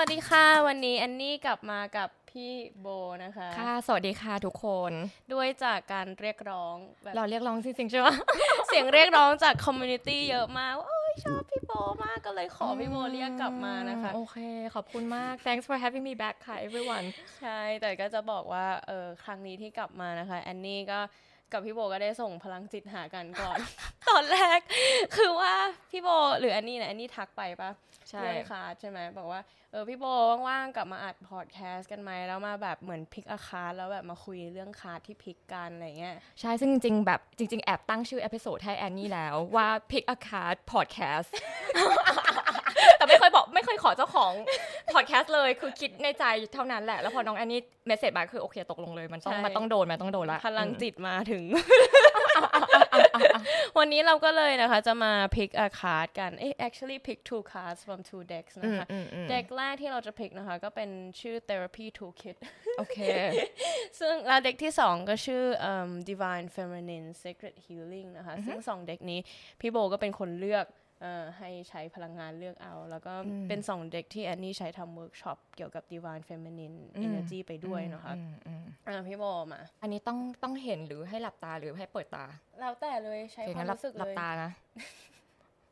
วัสดีค่ะ วันนี้แอนนี่กลับมากับพี่โบนะคะ ค่ะ สวัสดีค่ะทุกคน ด้วยจากการเรียกร้องแบบเราเรียกร้องจริงๆใช่ไหมเสียงเรียกร้องจาก community เยอะมากว่าโอ้ยชอบพี่โบมากก็เลยขอพี่โบเรียกกลับมานะคะ โอเค ขอบคุณมาก thanks for having me back ค่ะ everyone ใช่ แต่ก็จะบอกว่าเออครั้งนี้ที่กลับมานะคะแอนนี่ก็กับพี่โบก็ได้ส่งพลังจิตหากันก่อน ตอนแรก คือว่าพี่โบหรือแอนนี่นะแอนนี่ทักไปปะใช่ เรื่อง card ใช่ไหมบอกว่าเออพี่โบว่างๆกลับมาอัดพอดแคสต์กันไหมแล้วมาแบบเหมือน pick a card แล้วแบบมาคุยเรื่อง card ที่ pick กันอะไรเงี้ยใช่ซึ่งจริงๆแบบจริง ๆ แอบตั้งชื่อ episode ให้แอนนี่แล้วว่า pick a card podcast แต่ไม่เคยบอกไม่เคยขอเจ้าของ podcast เลยคือคิดในใจเท่านั้นแหละ แล้วพอน้องแอนนี่ message มาคือโอเคตกลงเลย มันต้องใช่มันต้องโดนมันต้องโดนละพลังจิตมาถึง วันนี้เราก็เลยนะคะ จะมา pick a card กันเอ๊ะ actually pick two cards from two decks อืนะมคะอืมอืม deck แรกที่เราจะ pick นะคะ ก็เป็นชื่อ therapy toolkit โอเค ซึ่งแล้ว deck ที่สองก็ชื่อเอิ่ม divine feminine sacred healing นะคะ ซึ่งสอง deck นี้พี่โบก็เป็นคนเลือกเอ่อ ให้ใช้พลังงานเลือกเอา แล้วก็เป็นสอง deck ที่แอนนี่ใช้ทำเวิร์กช็อปเกี่ยวกับ divine feminine energy ไปด้วยนะคะอืมอืมอะพี่โบมา อันนี้ต้องต้องเห็นหรือให้หลับตาหรือให้เปิดตา แล้วแต่เลยใช้โอเคความงั้นหลับรู้สึกหลัเลบยตานะ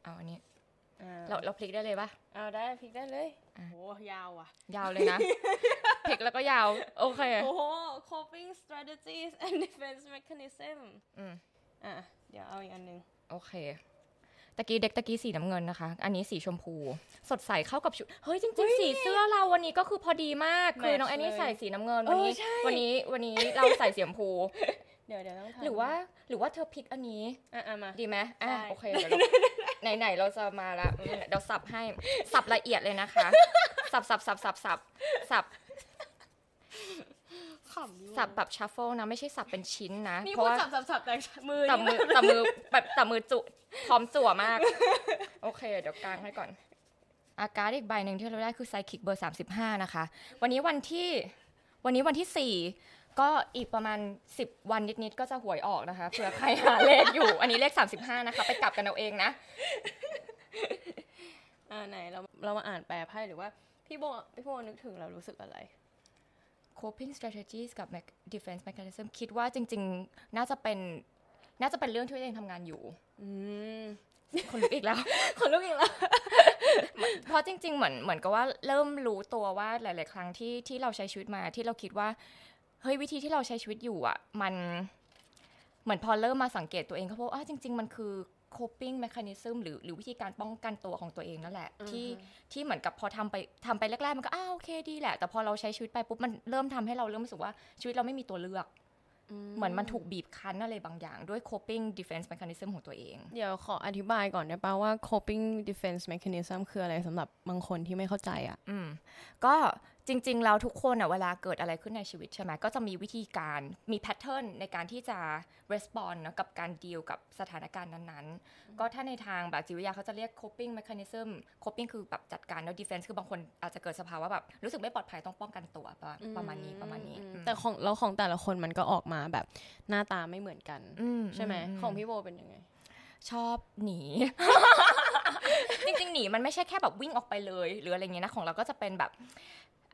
เอาอันนี้อ่าเราเราพลิกได้เลยปะเอาได้พลิกได้เลยโอ้โหยาวอะ ยาวเลยนะ พลิกแล้วก็ยาว โอเค โอ้โห coping strategies and defense mechanism อืมอะ เดี๋ยวเอาอีกอันหนึงโอเค ตะกี้เด็กตะกี้สีน้ำเงินนะคะ อันนี้สีชมพู สดใสเข้ากับชุดเฮ้ยจริงๆ สีเสื้อเราวันนี้ก็คือพอดีมาก คือน้องแมทช์แอนนี่เลยใส่สีน้ำเงินวันนี้เออใช่วันนี้วันนี้เราใส่สีชมพูเดี๋ยวเดี๋ยวต้องทำหรือว่าหรือว่าเธอพลิกอันนี้อะอะมาดีไหมอะได้โอเคเดี๋ยวเราไหนๆเราจะมาละอืมเดี๋ยวสับให้สับละเอียดเลยนะคะ สับสับสับสับสับสับขำอยู่สับแบบ shuffle นะไม่ใช่สับเป็นชิ้นนะนี่เพราะพูดว่าสับสับสับแต่มือแต่มืนี่อแต่มือแบบแต่มือจุพร้อมจั่วมาก โอเค เดี๋ยวกางให้ก่อน อะ card อีกใบหนึ่งที่เราได้คือ psychic เบอร์ 35 นะคะ วันนี้วันที่วันนี้วันที่ 4 ก็อีกประมาณ 10 วันนิดๆก็จะหวยออกนะคะเผื่อใครหาเลขอยู่ อันนี้เลข 35 นะคะ ไปกลับกันเอาเองนะ อ่าไหนเราเรามาอ่านแปลไพ่หรือว่า พี่โบพี่โบนึกถึงเรารู้สึกอะไร coping strategies กับ mech- defense mechanism คิดว่าจริง ๆ น่าจะเป็นน่าจะเป็นเรื่องที่ตัวเองทำงานอยู่อืมคนลุกอีกแล้ว คนลุกอีกแล้ว เพราะจริง ๆ เหมือนเหมือนกับว่าเริ่มรู้ตัวว่าหลาย ๆ ครั้งที่ที่เราใช้ชีวิตมาที่เราคิดว่า เฮ้ยวิธีที่เราใช้ชีวิตอยู่อะ มันเหมือนพอเริ่มมาสังเกตตัวเองเขาพบว่าอ้าวจริง ๆ มันคือ coping mechanism หรือหรือวิธีการป้องกันตัวของตัวเองนั่นแหละ ที่ที่เหมือนกับพอทำไปทำไปแรกๆ มันก็อ้าวโอเคดีแหละ แต่พอเราใช้ชีวิตไปปุ๊บมันเริ่มทำให้เราเริ่มรู้สึกว่าชีวิตเราไม่มีตัวเลือกเหมือนมันถูกบีบคั้นอะไรบางอย่างด้วย coping defense mechanism ของตัวเอง เดี๋ยวขออธิบายก่อนได้ป่าว่า coping defense mechanism คืออะไรสำหรับบางคนที่ไม่เข้าใจอะอืมก็ จริงๆเราทุกคนอะเวลาเกิดอะไรขึ้นในชีวิตใช่ไหมก็จะมีวิธีการมีแพทเทิร์นในการที่จะ respond นะกับการดีลกับสถานการณ์นั้นๆ ก็ถ้าในทางแบบจิตวิทยาเขาจะเรียก coping mechanism coping คือแบบจัดการแล้ว defense คือบางคนอาจจะเกิดสภาวะแบบรู้สึกไม่ปลอดภัยต้องป้องกันตัวประประมาณนี้ประมาณนี้อืมอืมแต่ของแล้วของแต่ละคนมันก็ออกมาแบบหน้าตาไม่เหมือนกันอืใช่ไหมอืของพี่โบเป็นยังไง ชอบหนีจริงๆ หนีมันไม่ใช่แค่แบบวิ่งออกไปเลย หรืออะไรเงี้ยนะของเราก็จะเป็นแบบ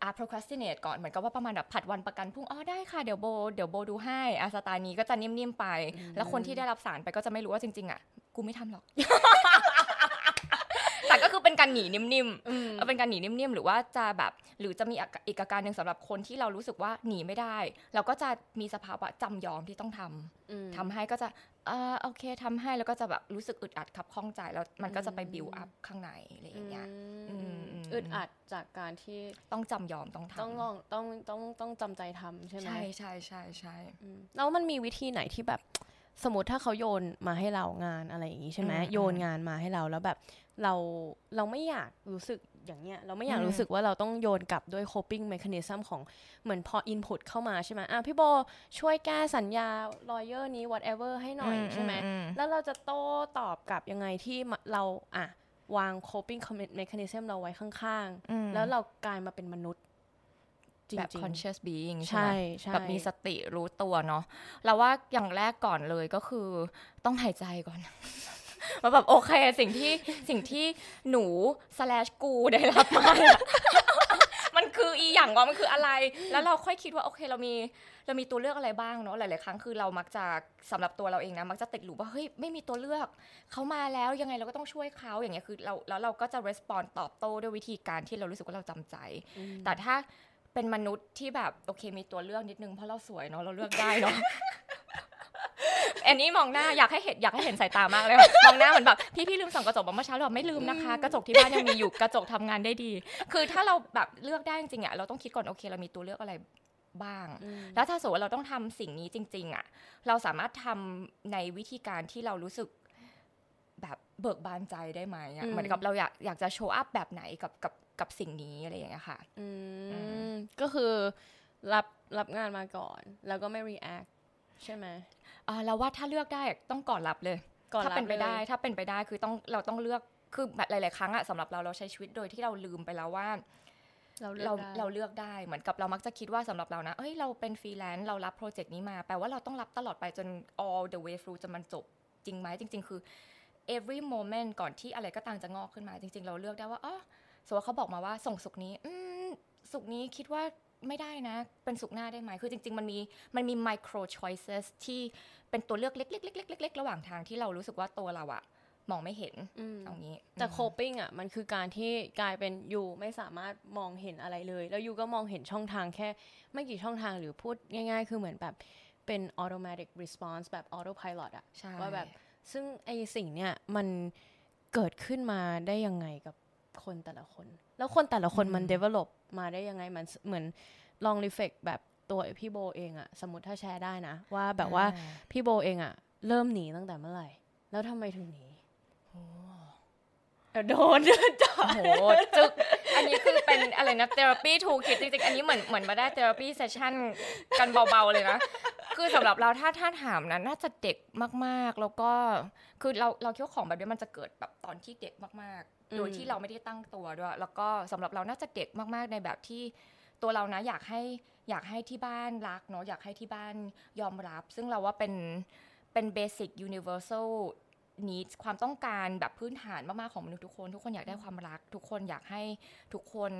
อ่า procrastinate ก่อนเหมือนกับว่าประมาณแบบผัดวันประกันพรุ่งอ๋อได้ค่ะเดี๋ยวโบเดี๋ยวโบดูให้อาสไตล์นี้ก็จะนิ่มๆไป แล้วคนที่ได้รับสารไปก็จะไม่รู้ว่าจริง ๆ อะ กูไม่ทำหรอก แต่ก็คือเป็นการหนีนิ่มๆอืมเออเป็นการหนีนิ่มๆหรือว่าจะแบบ หรือจะมีอาอีกอาการหนึ่งสำหรับคนที่เรารู้สึกว่าหนีไม่ได้ เราก็จะมีสภาวะจำยอมที่ต้องทำอืมทำให้ก็จะอ่าโอเคทำให้แล้วก็จะแบบรู้สึกอึดอัดขับข้องใจแล้วมันก็จะไปบิวอัพข้างในอะไรอย่างเงี้ยอืม อืมอึดอัดจากการที่ต้องจำยอมต้องทำต้องลองต้องต้องต้องจำใจทำใช่ไหมใช่ใช่ใช่ใช่อืมแล้วมันมีวิธีไหนที่แบบสมมติถ้าเขาโยนมาให้เรางานอะไรอย่างงี้ใช่ไหมโยนงานมาให้เราแล้วแบบเราเราไม่อยากรู้สึกอย่างเงี้ยเราไม่อยากรู้สึกว่าเราต้องโยนกลับด้วย coping mechanism ของเหมือนพอ input เข้ามาใช่ไหมอะพี่โบช่วยแก้สัญญา lawyer นี้ whatever ให้หน่อยใช่ไหมแล้วเราจะโต้ตอบกลับยังไงที่มะเราอะ วาง coping mechanism เราไว้ข้างอืมๆแล้วเรากลายมาเป็นมนุษย์จริงแบบๆ conscious being ใช่ใช่ไหมใช่แบบมีสติรู้ตัวเนาะเราว่าอย่างแรกก่อนเลยก็คือต้องหายใจก่อนว่าแบบโอเค สิ่งที่สิ่งที่หนู slash กูได้รับมาเนี่ย มันคืออีหยังวะมันคืออะไร แล้วเราค่อยคิดว่าโอเคเรามีเรามีตัวเลือกอะไรบ้างเนาะหลาย ๆ ครั้งคือเรามักจะสำหรับตัวเราเองนะมักจะติดหลูว่าเฮ้ยไม่มีตัวเลือกเขามาแล้วยังไงเราก็ต้องช่วยเขาอย่างเงี้ยคือเราแล้วเราก็จะ respond ตอบโต้ด้วยวิธีการที่เรารู้สึกว่าเราจำใจ แต่ถ้าเป็นมนุษย์ที่แบบโอเคมีตัวเลือกนิดนึงเพราะเราสวยเนาะเราเลือกได้เนาะ อันนี้มองหน้าอยากให้เห็นอยากให้เห็นสายตามากเลยมองหน้าเหมือนแบบพี่พี่ลืมส่องกระจกมาเมื่อเช้าเราไม่ลืมนะคะ กระจกที่บ้านยังมีอยู่กระจกทำงานได้ดี คือถ้าเราแบบเลือกได้จริงๆอะเราต้องคิดก่อนโอเคเรามีตัวเลือกอะไรบ้าง แล้วถ้าสมมติว่าเราต้องทำสิ่งนี้จริง ๆ อะ เราสามารถทำในวิธีการที่เรารู้สึกแบบเบิกบานใจได้ไหมอะอืมเหมือนกับเราอยากอยากจะโชว์อัพแบบไหนกับกับกับสิ่งนี้อะไรอย่างเงี้ยค่ะ อืมอืมก็คือรับรับงานมาก่อน แล้วก็ไม่ react ใช่ไหมอ่า เราว่าถ้าเลือกได้ต้องก่อนรับเลยก่อนถ้ารับเป็นไปได้เลยถ้าเป็นไปได้คือต้องเราต้องเลือกคือแบบหลาย ๆ ครั้งอะสำหรับเราเราใช้ชีวิตโดยที่เราลืมไปแล้วว่า เราเลือเรากได้เราเลือกได้เหมือนกับเรามักจะคิดว่าสำหรับเรานะเอ้ยเราเป็นฟรีแลนซ์เรารับโปรเจกต์นี้มาแปลว่าเราต้องรับตลอดไปจน all the way through จนมันจบจริงไหมจริง ๆ คือ every moment ก่อนที่อะไรก็ตามจะงอกขึ้นมา จริง ๆ เราเลือกได้ว่าอ๋อสมมติว่าเขาบอกมาว่าส่งศุกร์นี้ อืมสุกร์นี้คิดว่า ไม่ได้นะ เป็นสุกร์หน้าได้ไหมคือจริง ๆ มันมีมันมี micro choices ที่เป็นตัวเลือกเล็กๆๆๆๆระหว่างทางที่เรารู้สึกว่าตัวเราอะมองไม่เห็นอืมเอางี้ แต่อืม coping อะมันคือการที่กลายเป็นยูไม่สามารถมองเห็นอะไรเลย แล้วยูก็มองเห็นช่องทางแค่ ไม่กี่ช่องทางหรือพูดง่าย ๆ คือเหมือนแบบเป็น automatic response แบบ autopilot อะใช่ว่าแบบ ซึ่งไอสิ่งเนี้ยมันเกิดขึ้นมาได้ยังไงกับ คนแต่ละคน แล้วคนแต่ละคนมัน develop มาได้ยังไงมันเหมือนลอง reflect แบบตัวพี่โบเองอะสมมติถ้าแชร์ได้นะ ว่าแบบว่าอ่พี่โบเองอะเริ่มหนีตั้งแต่เมื่อไหร่ แล้วทำไมถึงหนีโดนโอ้โหจึก อันนี้คือเป็นอะไรนะเทอราปีทูคิดจริงๆ อันนี้เหมือนเหมือนมาได้เทอราปีเซสชั่นกันเบาๆเลยนะ คือสำหรับเราถ้าถ้าถามนะน่าจะเด็กมากๆ แล้วก็คือเราเราคิดว่าของแบบนี้มันจะเกิดแบบตอนที่เด็กมากๆ โดยที่เราไม่ได้ตั้งตัวด้วย แล้วก็สำหรับเราน่าจะเด็กมากๆในแบบที่ตัวเรานะอยากให้อยากให้ที่บ้านรักเนาะอยากให้ที่บ้านยอมรับ ซึ่งเราว่าเป็นเป็นเบสิ c universal needs ความต้องการแบบพื้นฐานมาก ๆ ของมนุษย์ทุกคน ทุกคนอยากได้ความรัก ทุกคนอยากให้ทุกคน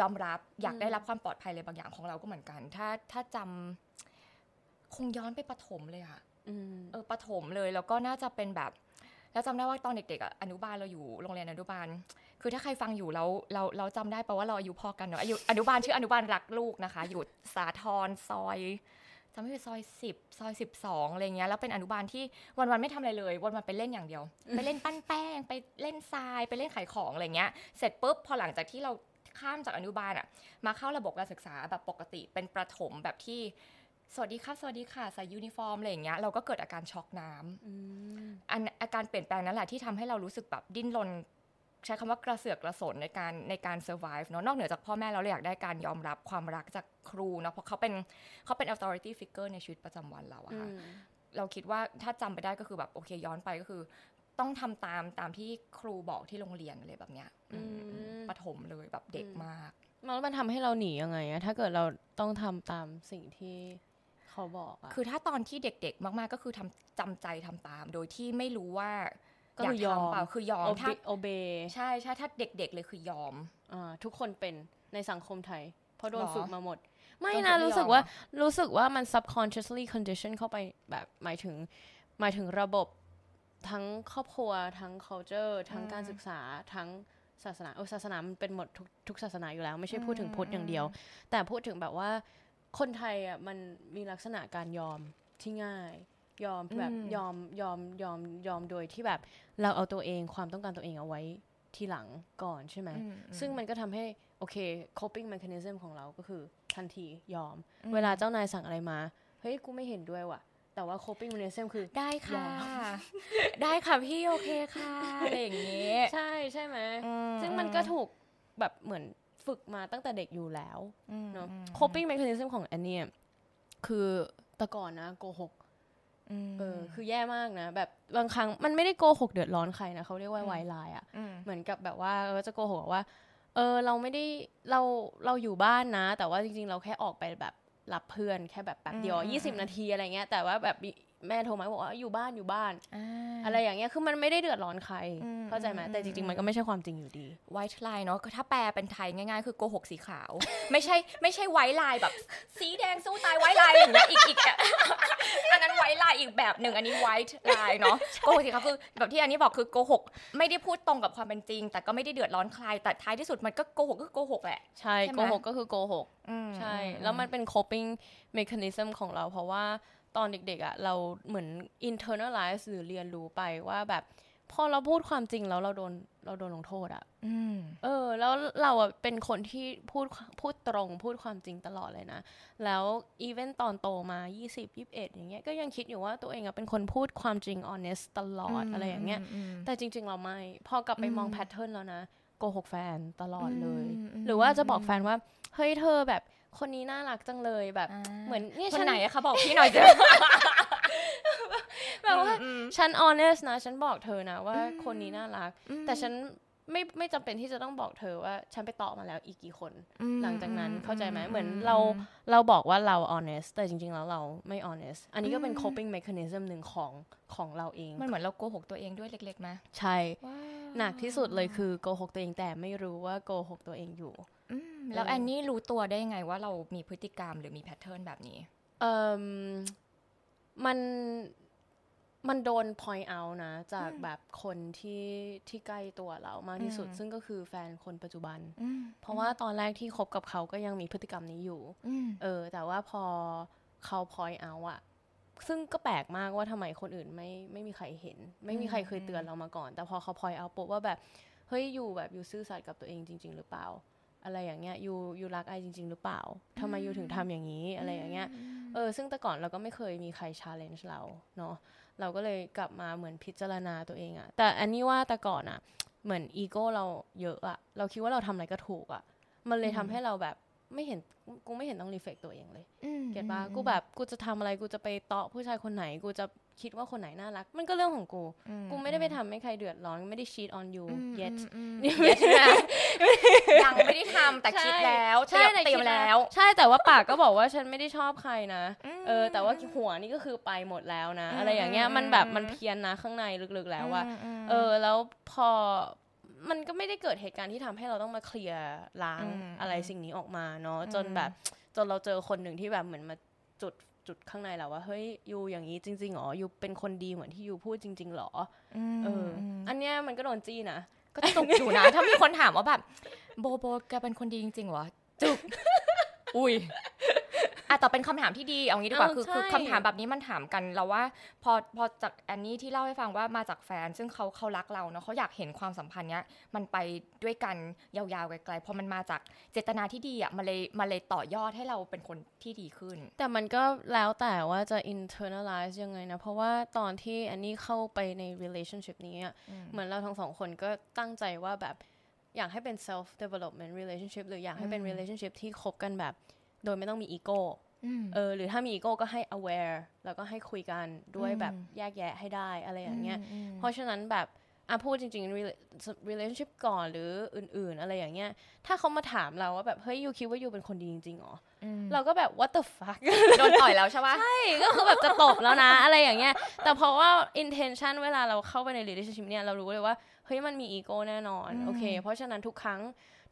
ยอมรับ อยากได้รับความปลอดภัยอะไรบางอย่างของเราก็เหมือนกัน ถ้าถ้าจำ คงย้อนไปประถมเลยอะอืมเออประถมเลยแล้วก็น่าจะเป็นแบบ แล้วจำได้ว่าตอนเด็กๆอะอนุบาลเราอยู่โรงเรียนอนุบาล คือถ้าใครฟังอยู่แล้วเราเราจำได้แปลว่าเราอายุพอกันเนาะอายุอนุบาลชื่ออนุบาลรักลูกนะคะ อยู่สาทรซอยจำไม่ผิดซอยสิบซอยสิบสองอะไรเงี้ยแล้วเป็นอนุบาลที่วันๆไม่ทำอะไรเลย วันๆไปเล่นอย่างเดียว ไปเล่นปั้นแป้ง ไปเล่นทรายไปเล่นขายของอะไรเงี้ยเสร็จปุ๊บพอหลังจากที่เราข้ามจากอนุบาลอะมาเข้าระบบการศึกษาแบบปกติเป็นประถมแบบที่ สวัสดีครับ สวัสดีค่ะใส่ยูนิฟอร์มอะไรอย่างเงี้ยเราก็เกิดอาการช็อกน้ำอืมอันอาการเปลี่ยนแปลงนั้นแหละที่ทำให้เรารู้สึกแบบดิ้นรนใช้คำว่ากระเสือกกระสนในการในการ survive เนาะนอกเหนือจากพ่อแม่เราเราอยากได้การยอมรับความรักจากครูเนาะเพราะเขาเป็นเขาเป็น authority figure ในชีวิตประจำวันเราอะอืค่ะมเราคิดว่าถ้าจำไปได้ก็คือแบบโอเคย้อนไปก็คือ ต้องทำตามตามที่ครูบอกที่โรงเรียนอะไรแบบเนี้ยอืมอืมประถมเลยแบบเด็กมากแล้วมันทำให้เราหนียังไงอะถ้าเกิดเราต้องทำตามสิ่งที่ เขาบอกอะคือถ้าตอนที่เด็กๆ มากๆ ก็คือทำจำใจทำตาม โดยที่ไม่รู้ว่าก็อยาคืกอยอมทำเปล่าคือยอมโอถ้าโอเบใช่ใช่ถ้าเด็กๆเลยคือยอมอ่าทุกคนเป็นในสังคมไทย เพราะโดนหรอฝึกมาหมด ไม่โดนฝึกนะไม่รู้สึกยอมว่าเหรรู้สึกว่ามัน subconsciously condition เข้าไปแบบหมายถึงหมายถึงระบบทั้งครอบครัว ทั้ง culture ทั้งการศึกษาทั้งศาสนาเออศาสนามันเป็นหมดทุกทุกศาสนาอยู่แล้ว ไม่ใช่พูดถึงพุทธอย่างเดียว แต่พูดถึงแบบว่า คนไทยอะมันมีลักษณะการยอมที่ง่าย ยอมแบบอืมยอมยอมยอมยอมโดยที่แบบเราเอาตัวเองความต้องการตัวเองเอาไว้ทีหลังก่อนใช่ไหมอืมซึ่งมันก็ทำให้ โอเค coping mechanism ของเราก็คือทันทียอมอืมเวลาเจ้านายสั่งอะไรมา เฮ้ย กูไม่เห็นด้วยว่ะ แต่ว่า coping mechanism คือได้ค่ะยอได้ค่ะพี่ โอเคค่ะ อะไรอย่างเงี้ยใช่ใช่ไหมอืซึ่งมันก็ถูกแบบเหมือน ฝึกมาตั้งแต่เด็กอยู่แล้วอืมเนอะอืม coping mechanism ของแอนเนี่ยคือแต่ก่อนนะโกหกมเออคือแย่มากนะ แบบบางครั้งมันไม่ได้โกหกเดือดร้อนใครนะเขาเรียกว่าอืมไวไลน์อะมเหมือนกับแบบว่าเราจะโกหกว่า เออเราไม่ได้เราเราอยู่บ้านนะ แต่ว่าจริง ๆ เราแค่ออกไปแบบรับเพื่อนแค่แบบแป๊บเดียวยี่สิบนาทีอะไรเงี้ยแต่ว่าแบบมี แม่โทรมาบอกว่าอยู่บ้านอยู่บ้านอ่าอะไรอย่างเงี้ยคือมันไม่ได้เดือดร้อนใครอืมเข้าใจไหมอืมแต่จริงๆมันก็ไม่ใช่ความจริงอยู่ดี white lie เนาะก็ถ้าแปลเป็นไทยง่ายๆ คือโกหกสีขาว ไม่ใช่ไม่ใช่ white lie แบบ สีแดงสู้ตาย white lie อย่างเงี้ยอีกอีกอะอันนั้น white lie อีกแบบหนึ่งอันนี้ white lie เนาะโกหกสีขาวคือแบบที่อันนี้บอกคือโกหกไม่ได้พูดตรงกับความเป็นจริง แต่ก็ไม่ได้เดือดร้อนใครแต่ท้ายที่สุดมันก็โกหกก็คือโกหกแหละใช่ใช่ไหมโกหกก็คือโกหกอืมใช่อืแล้วมันเป็น coping mechanism ของเราเพราะว่า ตอนเด็กๆอะ่ะเราเหมือน internalize หรือเรียนรู้ไปว่าแบบ พอเราพูดความจริงแล้วเราโดนเราโดนลงโทษอะ่ะอืมเออ แล้วเราอะเป็นคนที่พูดพูดตรงพูดความจริงตลอดเลยนะ แล้วอีเวนตอนโตมา 20 21 อย่างเงี้ยก็ยังคิดอยู่ว่าตัวเองอะเป็นคนพูดความจริง honest ตลอดอะไรอย่างเงี้ย แต่จริง ๆ เราไม่ พอกลับไปมองอืมแพทเทิร์นแล้วนะโกหกแฟนตลอดเลยอืมอืมหรือว่าจะบอกอืมแฟนว่า เฮ้ยเธอแบบ คนนี้น่ารักจังเลยแบบาเหมือนเนี่ยคนฉันไหนอะคะบอกพี่หน่อยเถแบบว่าอืมฉัน honest นะ ฉันบอกเธอนะว่าอืมคนนี้น่ารักอืมแต่ฉันไม่ไม่จำเป็นที่จะต้องบอกเธอว่าฉันไปต่อมาแล้วอีกกี่คนอืมหลังจากนั้นอืมเข้าใจไหมอืมเหมือนอืมเราเราบอกว่าเรา honest แต่จริง ๆ แล้วเราไม่ honest อันนี้ก็เป็นอืม coping mechanism หนึ่งของของเราเอง มันเหมือนเราโกหกตัวเองด้วยเล็กๆไหมใช่ หนักที่สุดเลยคือโกหกตัวเองแต่ไม่รู้ว่าโกหกตัวเองอยู่อืม แล้วเออแอนนี่รู้ตัวได้ยังไงว่าเรามีพฤติกรรมหรือมีแพทเทิร์นแบบนี้ เอ่มมันมันโดน point out นะ จากแบบคนที่ที่ใกล้ตัวเรามากที่สุดอืมซึ่งก็คือแฟนคนปัจจุบันอืมเพราะว่าตอนแรกที่คบกับเขาก็ยังมีพฤติกรรมนี้อยู่อืมเออ แต่ว่าพอเขา point out อะซึ่งก็แปลกมากว่าทำไมคนอื่นไม่ไม่มีใครเห็น ไม่มีใครเคยเตือนเรามาก่อน แต่พอเขา point out ปุ๊บว่าแบบ เฮ้ยอยู่แบบอยู่ซื่อสัตย์กับตัวเองจริง ๆ หรือเปล่า อะไรอย่างเงี้ยอยู่อยู่รักไอจริง ๆ หรือเปล่าทำไมอยู่ถึงทำอย่างนี้อะไรอย่างเงี้ยเออซึ่งแต่ก่อนเราก็ไม่เคยมีใคร challenge เราเนาะเราก็เลยกลับมาเหมือนพิจารณาตัวเองอะแต่อันนี้ว่าแต่ก่อนอะเหมือนอีโก้เราเยอะอะเราคิดว่าเราทำอะไรก็ถูกอะมันเลยทำให้เราแบบไม่เห็นกูไม่เห็นต้องรีเฟกตัวเองเลยอืมเก็ตปะอืมกูแบบกูจะทำอะไรกูจะไปเตาะผู้ชายคนไหนกูจะ คิดว่าคนไหนน่ารัก มันก็เรื่องของกูอืกูไม่ได้ไปทำให้ใครเดือดร้อน ไม่ได้ cheat on you อืม yet อืมนี่อืม yet นะยังไม่ได้ทำแต่คิดแล้วเตรียมแต่เตรียมคิดแล้ว ใช่แต่ว่าปากก็บอกว่าฉันไม่ได้ชอบใครนะอืมเออ แต่ว่าหัวนี่ก็คือไปหมดแล้วนะอืมอะไรอย่างเงี้ยอืมมันแบบอืมมันเพี้ยนนะข้างในลึกๆแล้วว่ามมเออ แล้วพอมันก็ไม่ได้เกิดเหตุการณ์ที่ทำให้เราต้องมาเคลียร์ล้างอืมอะไรอืมสิ่งนี้ออกมาเนาะอืมจนแบบ จนเราเจอคนหนึ่งที่แบบเหมือนมาจุด จุดข้างในเราว่าเฮ้ยยูอย่างนี้จริงๆหรอยูเป็นคนดีเหมือนที่ยูพูดจริง ๆหรอมเอออมอันเนี้ยมันก็โดนจี้นะก็จุกอยู่นะถ้ามีคนถามว่าแบบโบโบแกเป็นคนดีจริงๆเหรอจุกอุ้ย อะแต่เป็นคำถามที่ดีเอางี้ดีกว่าเออคือคือใช่คำถามแบบนี้มันถามกันเราว่า พอพอจากแอนนี่ที่เล่าให้ฟังว่ามาจากแฟน ซึ่งเขาเขารักเราเนาะเขาอยากเห็นความสัมพันธ์เนี้ยมันไปด้วยกันยาวๆไกลๆพอมันมาจากเจตนาที่ดีอะมันเลยมันเลยต่อยอดให้เราเป็นคนที่ดีขึ้น แต่มันก็แล้วแต่ว่าจะ internalize ยังไงนะ เพราะว่าตอนที่อันนี้เข้าไปใน relationship นี้อะอืมเหมือนเราทั้งสองคนก็ตั้งใจว่าแบบอยากให้เป็น self development relationship หรืออยากให้เป็นอืม relationship ที่คบกันแบบ โดยไม่ต้องมีอีโก้อืมเออหรือถ้ามีอีโก้ก็ให้ aware แล้วก็ให้คุยกันด้วยอืมแบบแยกแยะให้ได้อะไรอย่างเงี้ยอืมเพราะฉะนั้นแบบอะพูดจริงๆ rela- relationship ก่อนหรืออื่น ๆ อะไรอย่างเงี้ย ถ้าเขามาถามเราว่าแบบเฮ้ยยูคิดว่ายูเป็นคนดีจริงๆเหรออืมเราก็แบบ what the fuck โดนต่อยแล้วใช่ปะใช่ ก็คือแบบจะตบแล้วนะ อะไรอย่างเงี้ย แต่เพราะว่า intention เวลาเราเข้าไปใน relationship เนี่ย เรารู้เลยว่า เฮ้ยมันมี ego แน่นอนอืมโอเค เพราะฉะนั้นทุกครั้ง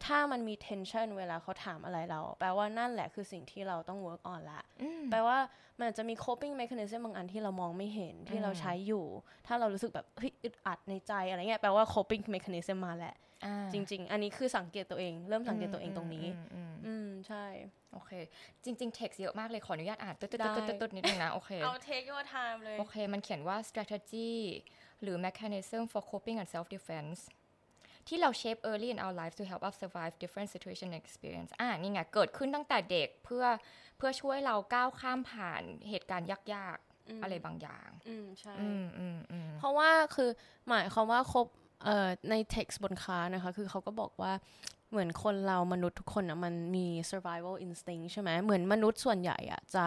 ถ้ามันมี tension เวลาเขาถามอะไรเรา แปลว่านั่นแหละคือสิ่งที่เราต้อง work on ละอืมแปลว่ามันอาจจะมี coping mechanism บางอันที่เรามองไม่เห็นที่เราอืมใช้อยู่ ถ้าเรารู้สึกแบบเฮ้ยอึดอัดในใจอะไรเงี้ยแปลว่า coping mechanism มาแหละอ่าจริง ๆ อันนี้คือสังเกตตัวเอง เริ่มสังเกตตัวเองตรงนี้ อืมอืมอืมอืมใช่ โอเค จริง ๆ text เยอะมากเลยขออนุญาตอ่านตุ๊ดได้ๆๆๆนิดนึงนะโอเคเอา take your time เลยโอเค มันเขียนว่า strategy หรือ mechanism for coping and self defense ที่เรา shape early in our lives to help us survive different situation and experience อ่านี่ไง เกิดขึ้นตั้งแต่เด็กเพื่อเพื่อช่วยเราก้าวข้ามผ่านเหตุการณ์ยากอืมๆอะไรบางอย่าง อืมใช่อืมอืมอืมเพราะว่าคือหมายความว่าครบเอ่อใน text บนค้านะคะ คือเขาก็บอกว่าเหมือนคนเรามนุษย์ทุกคนอะมันมี survival instinct ใช่ไหมเหมือนมนุษย์ส่วนใหญ่อะจะ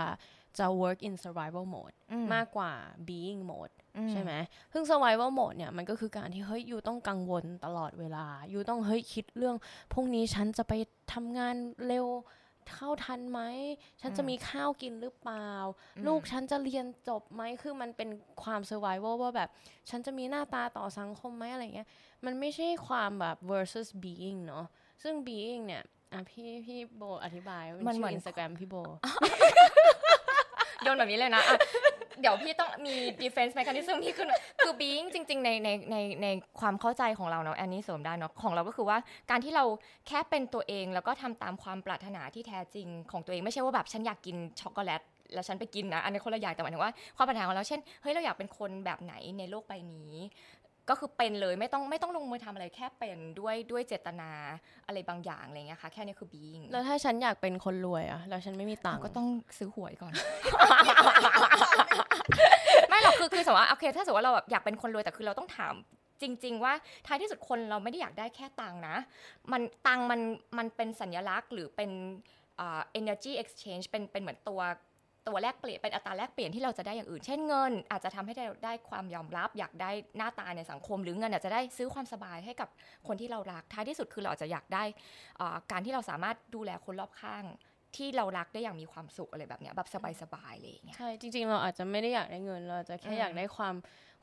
จะ work in survival mode อืมมากกว่า being mode อืมใช่ไหมซึ่ง survival mode เนี่ยมันก็คือการที่เฮ้ยอยู่ต้องกังวลตลอดเวลา อยู่ต้องเฮ้ยคิดเรื่องพรุ่งนี้ฉันจะไปทำงานเร็วเข้าทันไหม ฉันจะมีข้าวกินหรือเปล่า ลูกฉันจะเรียนจบไหม คือมันเป็นความ survival ว่าแบบ ฉันจะมีหน้าตาต่อสังคมไหมอะไรเงี้ย มันไม่ใช่ความแบบ versus being เนาะ ซึ่ง being เนี่ย อะพี่พี่โบอธิบายมันเหมือนอินสตาแกรมพี่โบ โยนแบบนี้เลยนะะเดี๋ยวพี่ต้องมี defense mechanism ที่ขึ้นคือ being จริง ๆ ในในในในความเข้าใจของเราเนาะอันนี้เสริมได้เนาะของเราก็คือว่าการที่เราแค่เป็นตัวเองแล้วก็ทำตามความปรารถนาที่แท้จริงของตัวเองไม่ใช่ว่าแบบฉันอยากกินช็อกโกแลตแล้วฉันไปกินนะอันนี้คนละอย่างแต่หมายถึงว่าความปรารถนาของเราเช่นเฮ้ยเราอยากเป็นคนแบบไหนในโลกใบนี้ ก็คือเป็นเลยไม่ต้องไม่ต้องลงมือทำอะไรแค่เป็นด้วยด้วยเจตนาอะไรบางอย่างอะไรเงี้ยค่ะแค่นี้คือ being แล้วถ้าฉันอยากเป็นคนรวยอะแล้วฉันไม่มีตังค์ก็ต้องซื้อหวยก่อน ไม่หรอกคือคือสมมติว่าโอเค ถ้าสมมติว่าเราแบบอยากเป็นคนรวยแต่คือเราต้องถามจริง ๆ ว่าท้ายที่สุดคนเราไม่ได้อยากได้แค่ตังค์นะ มันตังค์มันมันเป็นสัญลักษณ์หรือเป็นอ่า energy exchange เป็นเป็นเหมือนตัว ตัวแลกเปลี่ยนเป็นอัตราแลกเปลี่ยนที่เราจะได้อย่างอื่น เช่นเงิน อาจจะทำให้เราได้ความยอมรับ อยากได้หน้าตาในสังคมหรือเงินอาจจะได้ซื้อความสบายให้กับคนที่เรารักท้ายที่สุดคือเราอาจจะอยากได้อ่าการที่เราสามารถดูแลคนรอบข้างที่เรารักได้อย่างมีความสุขอะไรแบบเนี้ยแบบสบายๆเลยอย่างเงี้ยใช่ จริง ๆ เราอาจจะไม่ได้อยากได้เงิน เราอาจจะแค่อืมอยากได้ความ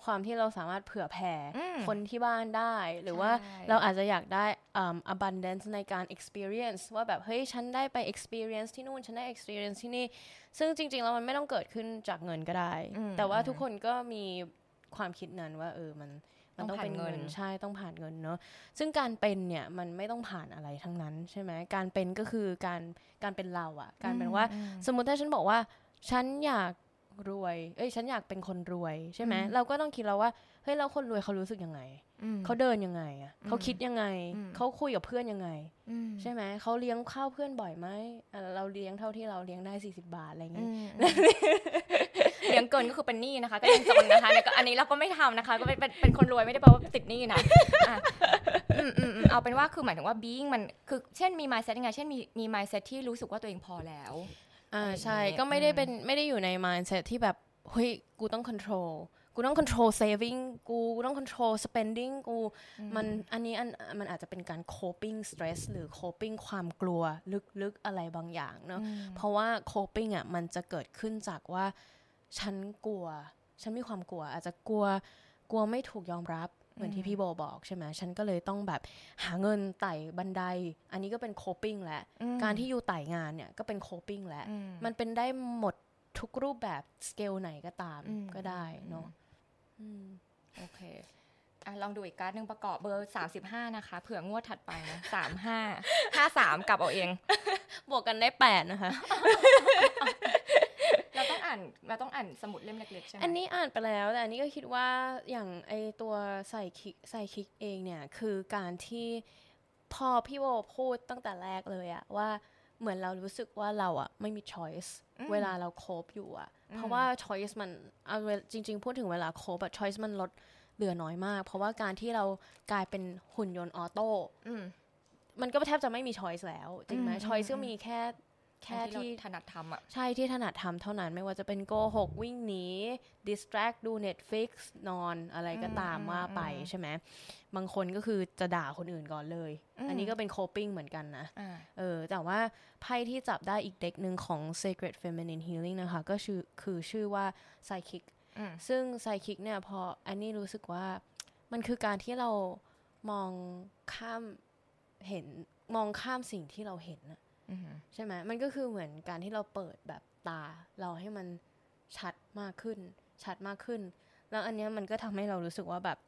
ความที่เราสามารถเผื่อแผ่อืมคนที่บ้านได้ หรือว่าใช่เราอาจจะอยากได้อ่า abundance ในการ experience ว่าแบบ เฮ้ย ฉันได้ไป experience ที่นู่น ฉันได้ experience ที่นี่ ซึ่งจริง ๆ แล้วมันไม่ต้องเกิดขึ้นจากเงินก็ได้อืมแต่ว่าอืมทุกคนก็มีความคิดนั้นว่า เออมันมันต้ต้อองงผ่านเป็นเงินเงินใช่ต้องผ่านเงินเนาะซึ่งการเป็นเนี่ยมันไม่ต้องผ่านอะไรทั้งนั้นใช่ไหมการเป็นก็คือการการเป็นเราอะการเป็นว่าอืมสมมุติถ้าฉันบอกว่า ฉันอยาก รวย เอ้ย ฉันอยากเป็นคนรวยใช่ไหมอืมเราก็ต้องคิดแล้วว่า เฮ้ย แล้วคนรวยเขารู้สึกยังไงอืมเขาเดินยังไงอะอืมเขาคิดยังไงอืมเขาคุยกับเพื่อนยังไงอืมใช่ไหม เขาเลี้ยงข้าวเพื่อนบ่อยไหมอะเราเลี้ยงเท่าที่เราเลี้ยงได้40บาทอะไรอืเงี้ยมเลี้ยงเกินก็คือเป็นหนี้นะคะ ก็ยังจนนะคะแล้วก็อันนี้เราก็ไม่ทำนะคะ ก็เป็นเป็นเป็นคนรวยไม่ได้แปลว่าติดหนี้นะอะอืมอืมอืมเอาเป็นว่าคือหมายถึงว่า being มัน คือ เช่นมี mindset ยังไง เช่นมีมี mindset ที่รู้สึกว่าตัวเองพอแล้ว อ่าอะไรอย่างใช่เงี้ยก็ไม่ได้อืมเป็นไม่ได้อยู่ใน mindset ที่แบบเฮ้ยกูต้อง control กูต้อง control saving กูกูต้อง control spending กูมันอันนี้อันมันอาจจะเป็นการ coping stress หรือ coping ความกลัวลึกๆอะไรบางอย่างเนาะเพราะว่า coping อะมันจะเกิดขึ้นจากว่า ฉันกลัว ฉันมีความกลัว อาจจะกลัวกลัวไม่ถูกยอมรับเห มือนที่พี่โบบอกใช่ไหมฉันก็เลยต้องแบบหาเงินไต่บันได อันนี้ก็เป็น coping แหละอืมการที่อยู่ไต่งานเนี่ยก็เป็น coping แหละอืมมันเป็นได้หมดทุกรูปแบบสเกลไหนก็ตามอืมก็ได้เนาะอืมโอเคอะลองดูอีกการ์ดหนึ่งประกอบเบอร์ 35 นะคะ เผื่องวดถัดไปนะ35 53กลับเอาเอง บวกกันได้แปดนะคะ เราต้องอ่านเราต้องอ่านสมุดเล่มเล็กๆใช่ไหมอันนี้อ่านไปแล้วแต่อันนี้ก็คิดว่าอย่างไอตัวใส่คิกใส่คิกเองเนี่ยคือการที่พอพี่โบพูดตั้งแต่แรกเลยอะว่าเหมือนเรารู้สึกว่าเราอะไม่มี choice เวลาเราโคบอยู่อะเพราะว่า choice มันเอาเวลจริง ๆ พูดถึงเวลาโคบอะ choice มันลดเหลือน้อยมาก เพราะว่าการที่เรากลายเป็นหุ่นยนต์ออโต้อืมมันก็แทบจะไม่มี choice แล้วจริงไหมอืม choice อืมก็มีแค่ แค่อันที่ที่เราถนัดทำอะใช่ที่ถนัดทำเท่านั้นไม่ว่าจะเป็นโกหกวิ่งหนี distract ดู Netflix นอนอะไรก็ตามอืมว่าไปอืมใช่ไหมบางคนก็คือจะด่าคนอื่นก่อนเลยอืมอันนี้ก็เป็น coping เหมือนกันนะอ่าเออแต่ว่าไพ่ที่จับได้อีกเด็กหนึ่งของ Sacred Feminine Healing นะคะ ก็ชื่อคือชื่อว่า Psychic อืมซึ่ง Psychic เนี่ยพออันนี้รู้สึกว่ามันคือการที่เรามองข้ามเห็นมองข้ามสิ่งที่เราเห็นอะอืม ใช่ไหมมันก็คือเหมือนการที่เราเปิดแบบตา เราให้มันชัดมากขึ้น ชัดมากขึ้น แล้วอันเนี้ยมันก็ทำให้เรารู้สึกว่าแบบ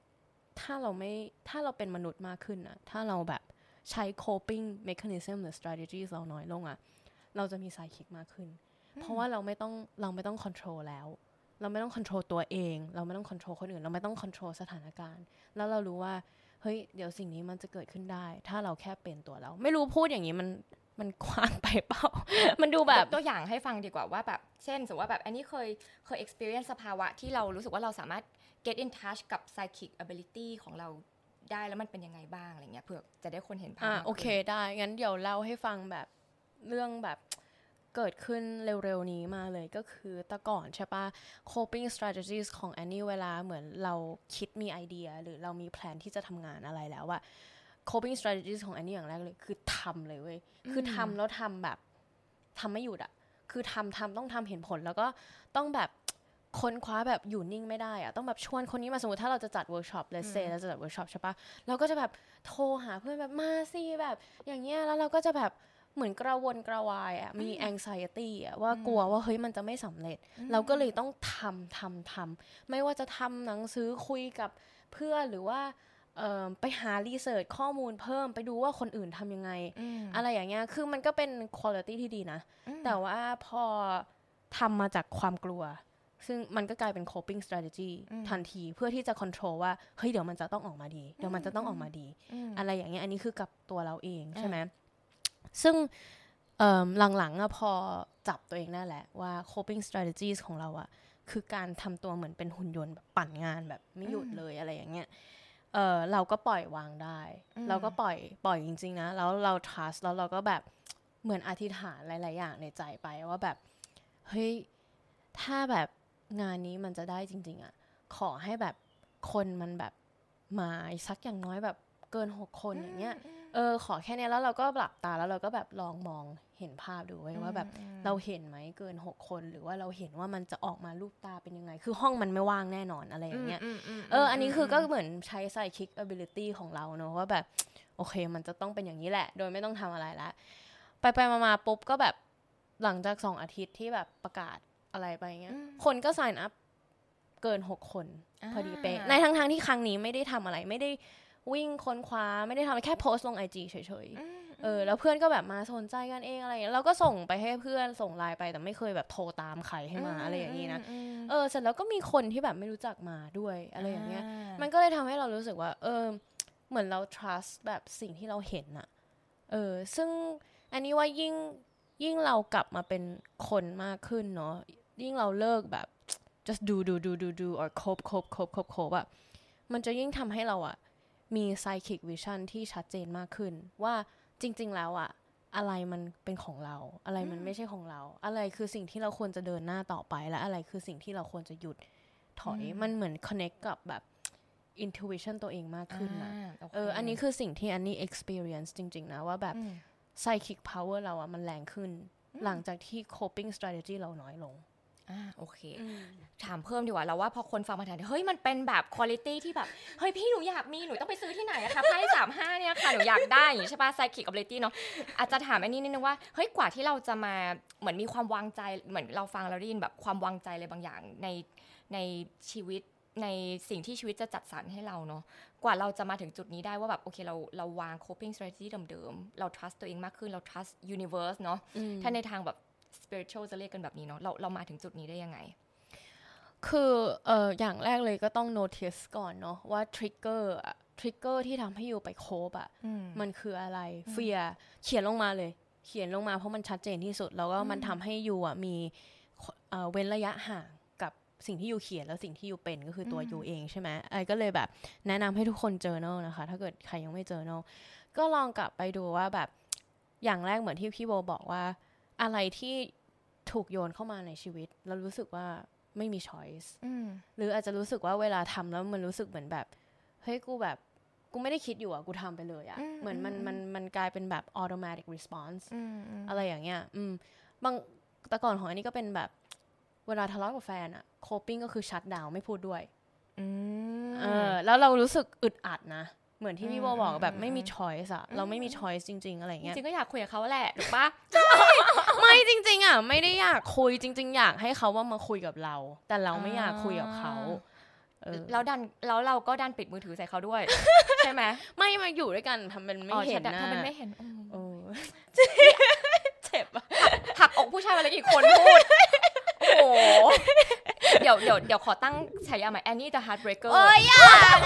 ถ้าเราไม่ถ้าเราเป็นมนุษย์มากขึ้นอะถ้าเราแบบใช้ coping mechanism หรือ strategies เราน้อยลงอะเราจะมี psychic มากขึ้น เพราะว่าเราไม่ต้องเราไม่ต้อง control แล้ว เราไม่ต้อง control ตัวเอง เราไม่ต้อง control คนอื่น เราไม่ต้อง control สถานการณ์ แล้วเรารู้ว่า เฮ้ย เดี๋ยวสิ่งนี้มันจะเกิดขึ้นได้ ถ้าเราแค่เป็นตัวเรา ไม่รู้พูดอย่างนี้มัน มันกว้างไปเปล่า มันดูแบบยกตัวอย่างให้ฟังดีกว่าว่าแบบเช่นสมมติว่าแบบอันนี้เคยเคย experience สภาวะที่เรารู้สึกว่าเราสามารถ get in touch กับ psychic ability ของเราได้แล้วมันเป็นยังไงบ้างอะไรเงี้ยเผื่อจะได้คนเห็นภาพากอ่ามโอเคขึ้นได้ งั้นเดี๋ยวเล่าให้ฟังแบบเรื่องแบบเกิดขึ้นเร็วๆนี้มาเลยก็คือแต่ก่อนใช่ปะ coping strategies ของแอนนี่เวลาเหมือนเราคิดมีไอเดีย หรือเรามีแผนที่จะทำงานอะไรแล้วอะ coping strategies ของแอนนี่อย่างแรกเลย คือทำเลยเว้ย คือทำแล้วทำแบบทำไม่หยุดอะคือทำทำต้องทำเห็นผลแล้วก็ต้องแบบค้นคว้าแบบอยู่นิ่งไม่ได้อะต้องแบบชวนคนนี้มาสมมติถ้าเราจะจัดเวิร์กช็อป let's say เราจะจัดเวิร์กช็อปใช่ปะเราก็จะแบบโทรหาเพื่อนแบบมาสิแบบ อย่างเงี้ยแล้วเราก็จะแบบเหมือนกระวนกระวายอะมี anxiety อะว่ากลัวว่าเฮ้ยมันจะไม่สำเร็จ เราก็เลยต้องทำทำทำไม่ว่าจะทำหนังสือคุยกับเพื่อนหรือว่าเอ่อ ไปหารีเสิร์ชข้อมูลเพิ่มไปดูว่าคนอื่นทำยังไง อะไรอย่างเงี้ยคือมันก็เป็นคุณภาพที่ดีนะ แต่ว่าพอทำมาจากความกลัว ซึ่งมันก็กลายเป็น coping strategy ทันทีเพื่อที่จะ control ว่า เฮ้ย เดี๋ยวมันจะต้องออกมาดี เดี๋ยวมันจะต้องออกมาดี อะไรอย่างเงี้ยอันนี้คือกับตัวเราเองใช่ไหมซึ่งเอิ่มหลังๆอะพอจับตัวเองได้แหละว่า coping strategies ของเราอะคือการทำตัวเหมือนเป็นหุ่นยนต์แบบปั่นงานแบบไม่หยุดเลยอะไรอย่างเงี้ย เออเราก็ปล่อยวางได้ เราก็ปล่อยปล่อยจริง ๆ นะ แล้วเรา trust แล้วเราก็แบบเหมือนอธิษฐานหลาย ๆ อย่างในใจไปว่าแบบ เฮ้ย ถ้าแบบงานนี้มันจะได้จริง ๆอะขอให้แบบคนมันแบบมาสักอย่างน้อยแบบเกินหกคนอย่างเงี้ย เออขอแค่เนี้ยแล้วเราก็หลับตาแล้วเราก็แบบลองมองเห็นภาพดูไว้ว่าแบบเราเห็นไหมเกินหกคนหรือว่าเราเห็นว่ามันจะออกมารูปตาเป็นยังไง คือห้องมันไม่ว่างแน่นอนอะไรอย่างเงี้ยเอออันนี้คือก็เหมือนใช้ psychic ability ของเราเนอะว่าแบบ โอเคมันจะต้องเป็นอย่างนี้แหละ โดยไม่ต้องทำอะไรละไปไปมาๆปุ๊บก็แบบหลังจากสองอาทิตย์ที่แบบประกาศอะไรไปเงี้ยคนก็ sign up เกินหกคน พอดีเป๊ะในทั้งทางๆที่ครั้งนี้ไม่ได้ทำอะไรไม่ได้ วิ่งค้นคว้าไม่ได้ทำอะไรแค่โพสต์ลงไอจีเฉยๆเออแล้วเพื่อนก็แบบมาสนใจกันเองอะไรอย่างเงี้ยเราก็ส่งไปให้เพื่อนส่งไลน์ไปแต่ไม่เคยแบบโทรตามใครให้มาอะไรอย่างนี้นะเออเสร็จแล้วก็มีคนที่แบบไม่รู้จักมาด้วยอะไรอย่างเงี้ย มันก็เลยทำให้เรารู้สึกว่า เออ เหมือนเรา trust แบบสิ่งที่เราเห็นอะเออ ซึ่งอันนี้ว่ายิ่งยิ่งเรากลับมาเป็นคนมากขึ้นเนาะยิ่งเราเลิกแบบ just do do do do do or cope cope cope cope cope อะมันจะยิ่งทำให้เราอะ มี psychic vision ที่ชัดเจนมากขึ้น ว่าจริง ๆ แล้วอะอะไรมันเป็นของเรา อะไรมันไม่ใช่ของเรา อะไรคือสิ่งที่เราควรจะเดินหน้าต่อไปและอะไรคือสิ่งที่เราควรจะหยุดถอยมันเหมือน connect กับแบบ intuition ตัวเองมากขึ้นนะเอออันนี้คือสิ่งที่อันนี้ experience จริง ๆ นะ ว่าแบบ psychic power เราอะมันแรงขึ้น หลังจากที่ coping strategy เราน้อยลง อ่าโอเค ถามเพิ่มดีกว่าเราว่าพอคนฟังมาถามเฮ้ยมันเป็นแบบคุณ i t y ที่แบบ เฮ้ยพี่หนูอยากมีหนูต้องไปซื้อที่ไหนอะคะไพ่สามห้าเนี่ยค่ะ หนูอยากได้อย่างนี้ใช่ปะไซคิก ability เนาะอาจจะถามอันนี้นิดนึงว่า เฮ้ยกว่าที่เราจะมาเหมือนมีความวางใจเหมือนเราฟังเราได้ยินแบบความวางใจอะไรบางอย่างในในชีวิตในสิ่งที่ชีวิตจะจัดสรรให้เราเนาะกว่าเราจะมาถึงจุดนี้ได้ว่าแบบโอเคเราเราวาง coping strategy เดิมๆเรา trust ตัวเองมากขึ้นเรา trust universe เนาะถ้าในทางแบบ spiritual จะเรียกกันแบบนี้เนาะเราเรามาถึงจุดนี้ได้ยังไง คือเอ่ออย่างแรกเลยก็ต้อง notice ก่อนเนาะว่า trigger อะ trigger ที่ทำให้อยู่ไปโคบอะมันคืออะไร fear เขียนลงมาเลย เขียนลงมาเพราะมันชัดเจนที่สุด แล้วก็มันทำให้อยู่อะมีเอ่อเว้นระยะห่างกับสิ่งที่อยู่เขียนแล้วสิ่งที่อยู่เป็นก็คือตัวอยู่เองใช่ไหมไอ้ก็เลยแบบแนะนำให้ทุกคน journal นะคะ ถ้าเกิดใครยังไม่ journal ก็ลองกลับไปดูว่าแบบอย่างแรกเหมือนที่พี่โบบอกว่า อะไรที่ถูกโยนเข้ามาในชีวิต แล้วรู้สึกว่าไม่มี choice หรืออาจจะรู้สึกว่าเวลาทำแล้วมันรู้สึกเหมือนแบบเฮ้ยกูแบบกูไม่ได้คิดอยู่อะกูทำไปเลยอะเหมือนมันมันมันกลายเป็นแบบ automatic response อะไรอย่างเงี้ย อืม บางแต่ก่อนของอันนี้ก็เป็นแบบเวลาทะเลาะกับแฟนอะ coping ก็คือชัดดาวไม่พูดด้วยเออ แล้วเรารู้สึกอึดอัดนะ เหมือนที่พี่โบบอกแบบไม่มี choice อะเราไม่มี choice จริง ๆ อะไรเงี้ย จริงๆก็อยากคุยกับเขาแหละ ถูกปะ ไม่จริง ๆ อะ ไม่ได้อยากคุยจริง ๆ อยากให้เขาว่ามาคุยกับเรา แต่เราไม่อยากคุยกับเขาเออแล้วดันแล้วเราก็ดันปิดมือถือใส่เขาด้วย ใช่ไหมไม่มาอยู่ด้วยกันทำเป็นไม่อ๋อเห็นใช่นะทำเป็นไม่เห็นอืมเออเจ็บอะหักอกผู้ชายมาเลยอีกคนพูดโอ้โหเดี๋ยวเดี๋ยวเดี๋ยวขอตั้งฉายาใหม่แอนนี่ the heartbreaker เอ้ยอย่านะ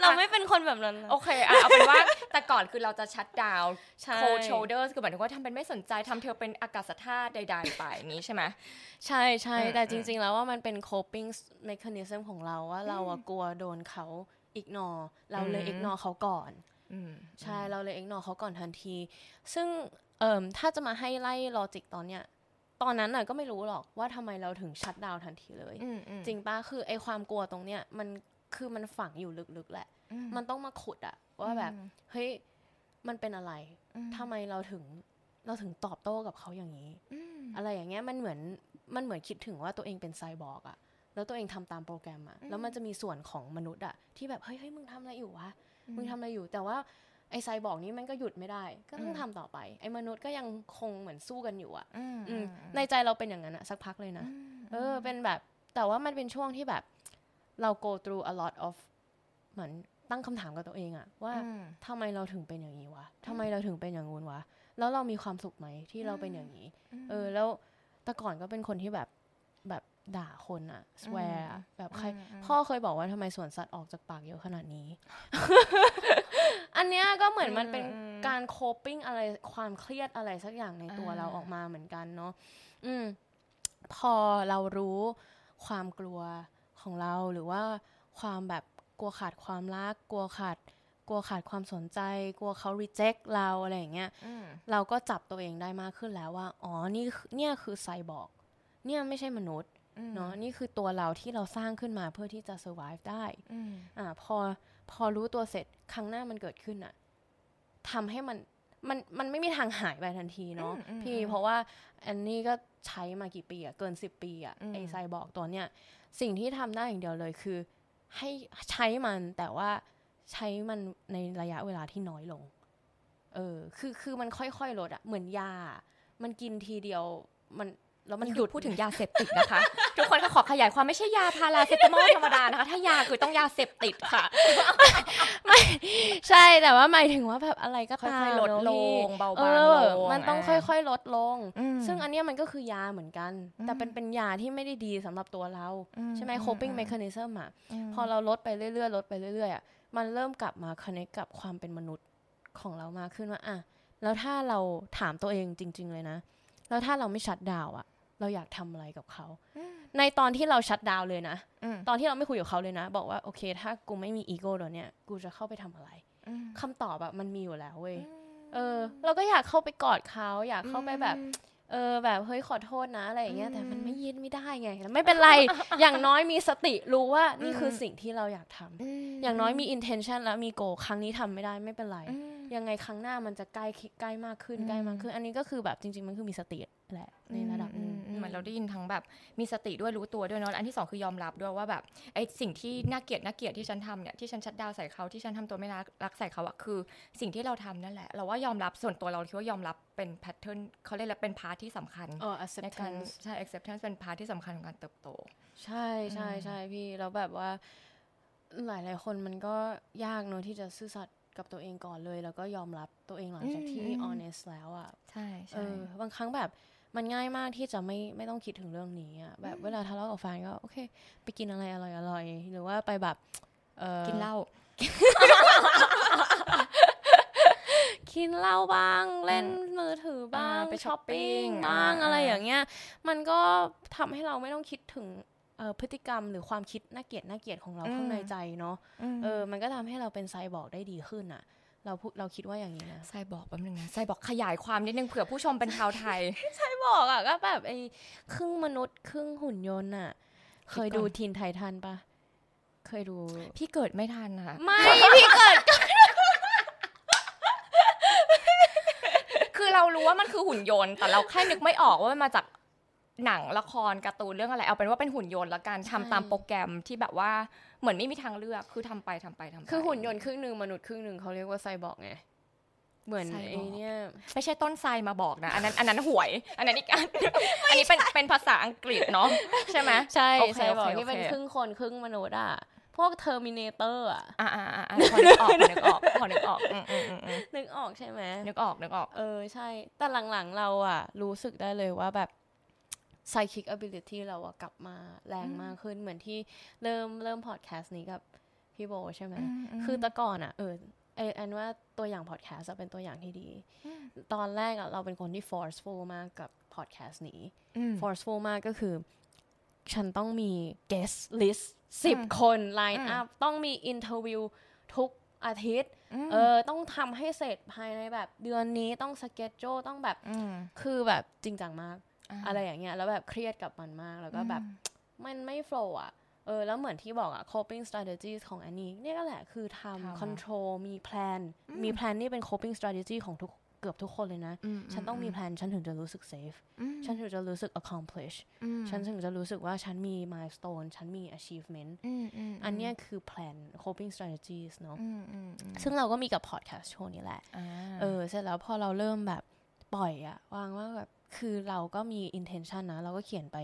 เราไม่เป็นคนแบบนั้นนะโอเคอะเอาเป็นว่า แต่ก่อนคือเราจะชัดดาวใช่ cold shoulders คือหมายถึงว่าทำเป็นไม่สนใจทำเธอเป็นอากาศธาตุใดๆไปอย่างนี้ใช่ไหมใช่ใช่อืมแต่จริง ๆ แล้วว่ามันเป็น coping mechanism ของเราว่าเราอะกลัวโดนเขา ignore เราเลยอืม ignore เขาก่อนอืมใช่เราเลย ignore เขาก่อนทันที ซึ่งเอ่มถ้าจะมาให้ไล่ลอจิกตอนเนี้ยตอนนั้นน่ะก็ไม่รู้หรอกว่าทำไมเราถึงชัดดาวน์ทันทีเลยอืมอืมจริงปะคือไอความกลัวตรงเนี้ยมันคือมันฝังอยู่ลึกๆแหละอืมมันต้องมาขุดอะ ว่าแบบเฮ้ยมันเป็นอะไรอืมทำไมเราถึงเราถึงตอบโต้กับเขาอย่างนี้ อะไรอย่างเงี้ยมันเหมือนมันเหมือนคิดถึงว่าตัวเองเป็นไซบอร์กอะแล้วตัวเองทำตามโปรแกรมอะแล้วมันจะมีส่วนของมนุษย์อะที่แบบเฮ้ยเฮ้ยมึงทำอะไรอยู่วะมึงทำอะไรอยู่ แต่ว่าไอ้ไซบอร์กนี้มันก็หยุดไม่ได้ ก็ต้องทำต่อไป ไอ้มนุษย์ก็ยังคงเหมือนสู้กันอยู่อะอืมในใจเราเป็นอย่างนั้นอะสักพักเลยนะเออเป็นแบบแต่ว่ามันเป็นช่วงที่แบบเรา go through a lot of เหมือน ตั้งคำถามกับตัวเองอะว่าทำไมเราถึงเป็นอย่างนี้วะทำไมเราถึงเป็นอย่างงู้นวะ แล้วเรามีความสุขไหมที่เราเป็นอย่างนี้ เออ แล้วแต่ก่อนก็เป็นคนที่แบบแบบด่าคนอะ swear อะแบบใคร พ่อเคยบอกว่าทำไมสวนสัตว์ออกจากปากเยอะขนาดนี้ อันเนี้ยก็เหมือนมันเป็นการโคปิ้งอะไรความเครียดอะไรสักอย่างในตัวเราออกมาเหมือนกันเนาะอืม พอเรารู้ความกลัวของเราหรือว่าความแบบ กลัวขาดความรัก กลัวขาด กลัวขาดความสนใจ กลัวเขา reject เราอะไรอย่างเงี้ยเราก็จับตัวเองได้มากขึ้นแล้วว่า อ๋อ นี่เนี่ยคือไซบอร์กเนี่ยไม่ใช่มนุษย์เนาะนี่คือตัวเราที่เราสร้างขึ้นมาเพื่อที่จะ survive ได้อ่าพอพอรู้ตัวเสร็จครั้งหน้ามันเกิดขึ้นอะทำให้มันมันมันไม่มีทางหายไปทันทีเนาะพี่เพราะว่าอันนี้ก็ใช้มากี่ปีอะเกินสิบปีอะไอไซบอร์กตัวเนี้ยสิ่งที่ทำได้อย่างเดียวเลยคือ ให้ใช้มันแต่ว่าใช้มันในระยะเวลาที่น้อยลง เออ คือคือมันค่อยๆลดอะเหมือนยา มันกินทีเดียวมัน แล้วมันหยุดพูดถึงยาเสพติดนะคะ ทุกคนขอขยายความไม่ใช่ยาพาราเซตามอลธรรมดานะคะ ถ้ายาคือต้องยาเสพติดค่ะไม่ใช่แต่ว่าหมายถึงว่าแบบอะไรก็ตามลดลงเบาบางลงมันต้องค่อย ๆ ลดลง ซึ่งอันนี้มันก็คือยาเหมือนกัน แต่เป็นเป็นยาที่ไม่ได้ดีสำหรับตัวเรา ใช่ไหม coping mechanism อะพอเราลดไปเรื่อยๆลดไปเรื่อยๆอะมันเริ่มกลับมาคอนเนคกับความเป็นมนุษย์ของเรามากขึ้นว่าอะแล้วถ้าเราถามตัวเองจริง ๆ เลยนะ แล้วถ้าเราไม่ชัดดาวอะ เราอยากทำอะไรกับเขา ในตอนที่เราชัดดาวเลยนะ ตอนที่เราไม่คุยกับเขาเลยนะ บอกว่าโอเค ถ้ากูไม่มีอีโก้ตัวเนี้ยกูจะเข้าไปทำอะไรคำตอบแบบมันมีอยู่แล้วเว้ยเออ เราก็อยากเข้าไปกอดเขา อยากเข้าไปแบบ เออแบบเฮ้ยขอโทษนะอะไรอย่างเงี้ยแต่มันไม่ยินไม่ได้ไงไม่เป็นไร อย่างน้อยมีสติรู้ว่านี่คือสิ่งที่เราอยากทำอย่างน้อยมี intention แล้วมีโกครั้งนี้ทำไม่ได้ไม่เป็นไร ยังไงครั้งหน้ามันจะใกล้ใกล้มากขึ้นใกล้มากขึ้น อันนี้ก็คือแบบจริง ๆ มันคือมีสติแหละในระดับนึงเหมือนเราได้ยินทั้งแบบมีสติด้วยรู้ตัวด้วยเนาะอันที่สองคือยอมรับด้วยว่าแบบไอ้สิ่งที่น่าเกลียดน่าเกลียดที่ฉันทำเนี่ยที่ฉันชัดดาวใส่เขาที่ฉันทำตัวไม่รักรักใส่เขาอะคือ สิ่งที่เราทำนั่นแหละ เราว่ายอมรับส่วนตัวเราคิดว่ายอมรับเป็น pattern เขาเรียกแล้วเป็น part ที่สำคัญในการใช่ acceptance เป็น part ที่สำคัญของการเติบโต ใช่ใช่ใช่พี่แล้วแบบว่าหลายหลายคนมันก็ยากเนอะที่จะซื่อสัตย์กับตัวเองก่อนเลย แล้วก็ยอมรับตัวเองหลังจากที่ honest แล้วอะใช่ใช่บางครั้งแบบ มันง่ายมากที่จะไม่ไม่ต้องคิดถึงเรื่องนี้อะแบบเวลาทะเลาะกับแฟนก็โอเค ไปกินอะไรอร่อยอร่อยหรือว่าไปแบบกินเหล้ากินเหล้าบ้าง เล่นมือถือบ้างไปช้อปปิ้งบ้างอะไรอย่างเงี้ย มันก็ทำให้เราไม่ต้องคิดถึงพฤติกรรมหรือความคิดน่าเกลียดน่าเกลียดของเราข้างในใจเนาะเออมันก็ทำให้เราเป็นไซบอร์กได้ดีขึ้นอะ เราพูดเราคิดว่าอย่างนี้นะไซบอร์กแป๊บนึงนะไซบอร์กขยายความนิดนึงเผื่อผู้ชมเป็นชาวไทยไซบอร์กอะก็แบบไอ้ครึ่งมนุษย์ครึ่งหุ่นยนต์อะ เคยดูทีนไททันปะเคยดู พี่เกิดไม่ทันค่ะไม่พี่เกิด คือเรารู้ว่ามันคือหุ่นยนต์ แต่เราแค่นึกไม่ออกว่ามันมาจาก หนังละครการ์ตูนเรื่องอะไรเอาเป็นว่าเป็นหุ่นยนต์ละกันทำตามโปรแกรมที่แบบว่าเหมือนไม่มีทางเลือกคือทำไปทำไปทำไปคือหุ่นยนต์ครึ่งหนึ่งมนุษย์ครึ่งหนึ่งเขาเรียกว่าไซบอร์กไงเหมือนไอ้นี่ไม่ใช่ต้นไทรมาบอกนะ อันนั้นอันนั้นหวย อันนั้นอีกอันอันนี้เป็นเป็นภาษาอังกฤษเนาะใช่ไหมใช่ไซบอร์กนี่เป็นครึ่งคนครึ่งมนุษย์อะพวก Terminator อะอ่าอ่าอ่าพอนึกออกนึกออกพอนึกออกนึกออกใช่ไหมนึกออกนึกออก เออใช่ แต่หลังๆเราอะ รู้สึกได้เลยว่าแบบ psychic ability เราอะกลับมาแรงมากขึ้นเหมือนที่เริ่มเริ่มพอดแคสต์นี้กับพี่โบใช่ไหม คือแต่ก่อนอะเออไออันว่าตัวอย่างพอดแคสต์เป็นตัวอย่างที่ดี ตอนแรกอะเราเป็นคนที่ forceful มากกับพอดแคสต์นี้ forceful มากก็คือ ฉันต้องมี guest list สิบคน line up ต้องมี interview ทุกอาทิตย์ เออ ต้องทำให้เสร็จภายในแบบเดือนนี้ต้องสเก็ตโจต้องแบบ คือแบบจริงจังมาก อะไรอย่างเงี้ยแล้วแบบเครียดกับมันมากแล้วก็แบบมันไม่โฟล์อะเออแล้วเหมือนที่บอกอะ coping strategies ของอันนี้นี่ก็แหละคือทำ control มี plan มี plan นี่เป็น coping strategy ของทุกเกือบทุกคนเลยนะ ฉันต้องมีแพลนฉันถึงจะรู้สึก safe ฉันถึงจะรู้สึก accomplish ฉันถึงจะรู้สึกว่าฉันมี milestone ฉันมี achievement อันเนี้ยคือแพลน coping strategies เนาะซึ่งเราก็มีกับ podcast โชว์นี้แหละเออเสร็จแล้วพอเราเริ่มแบบปล่อยอะวางว่าแบบ คือเราก็มี intention นะ เราก็เขียนไป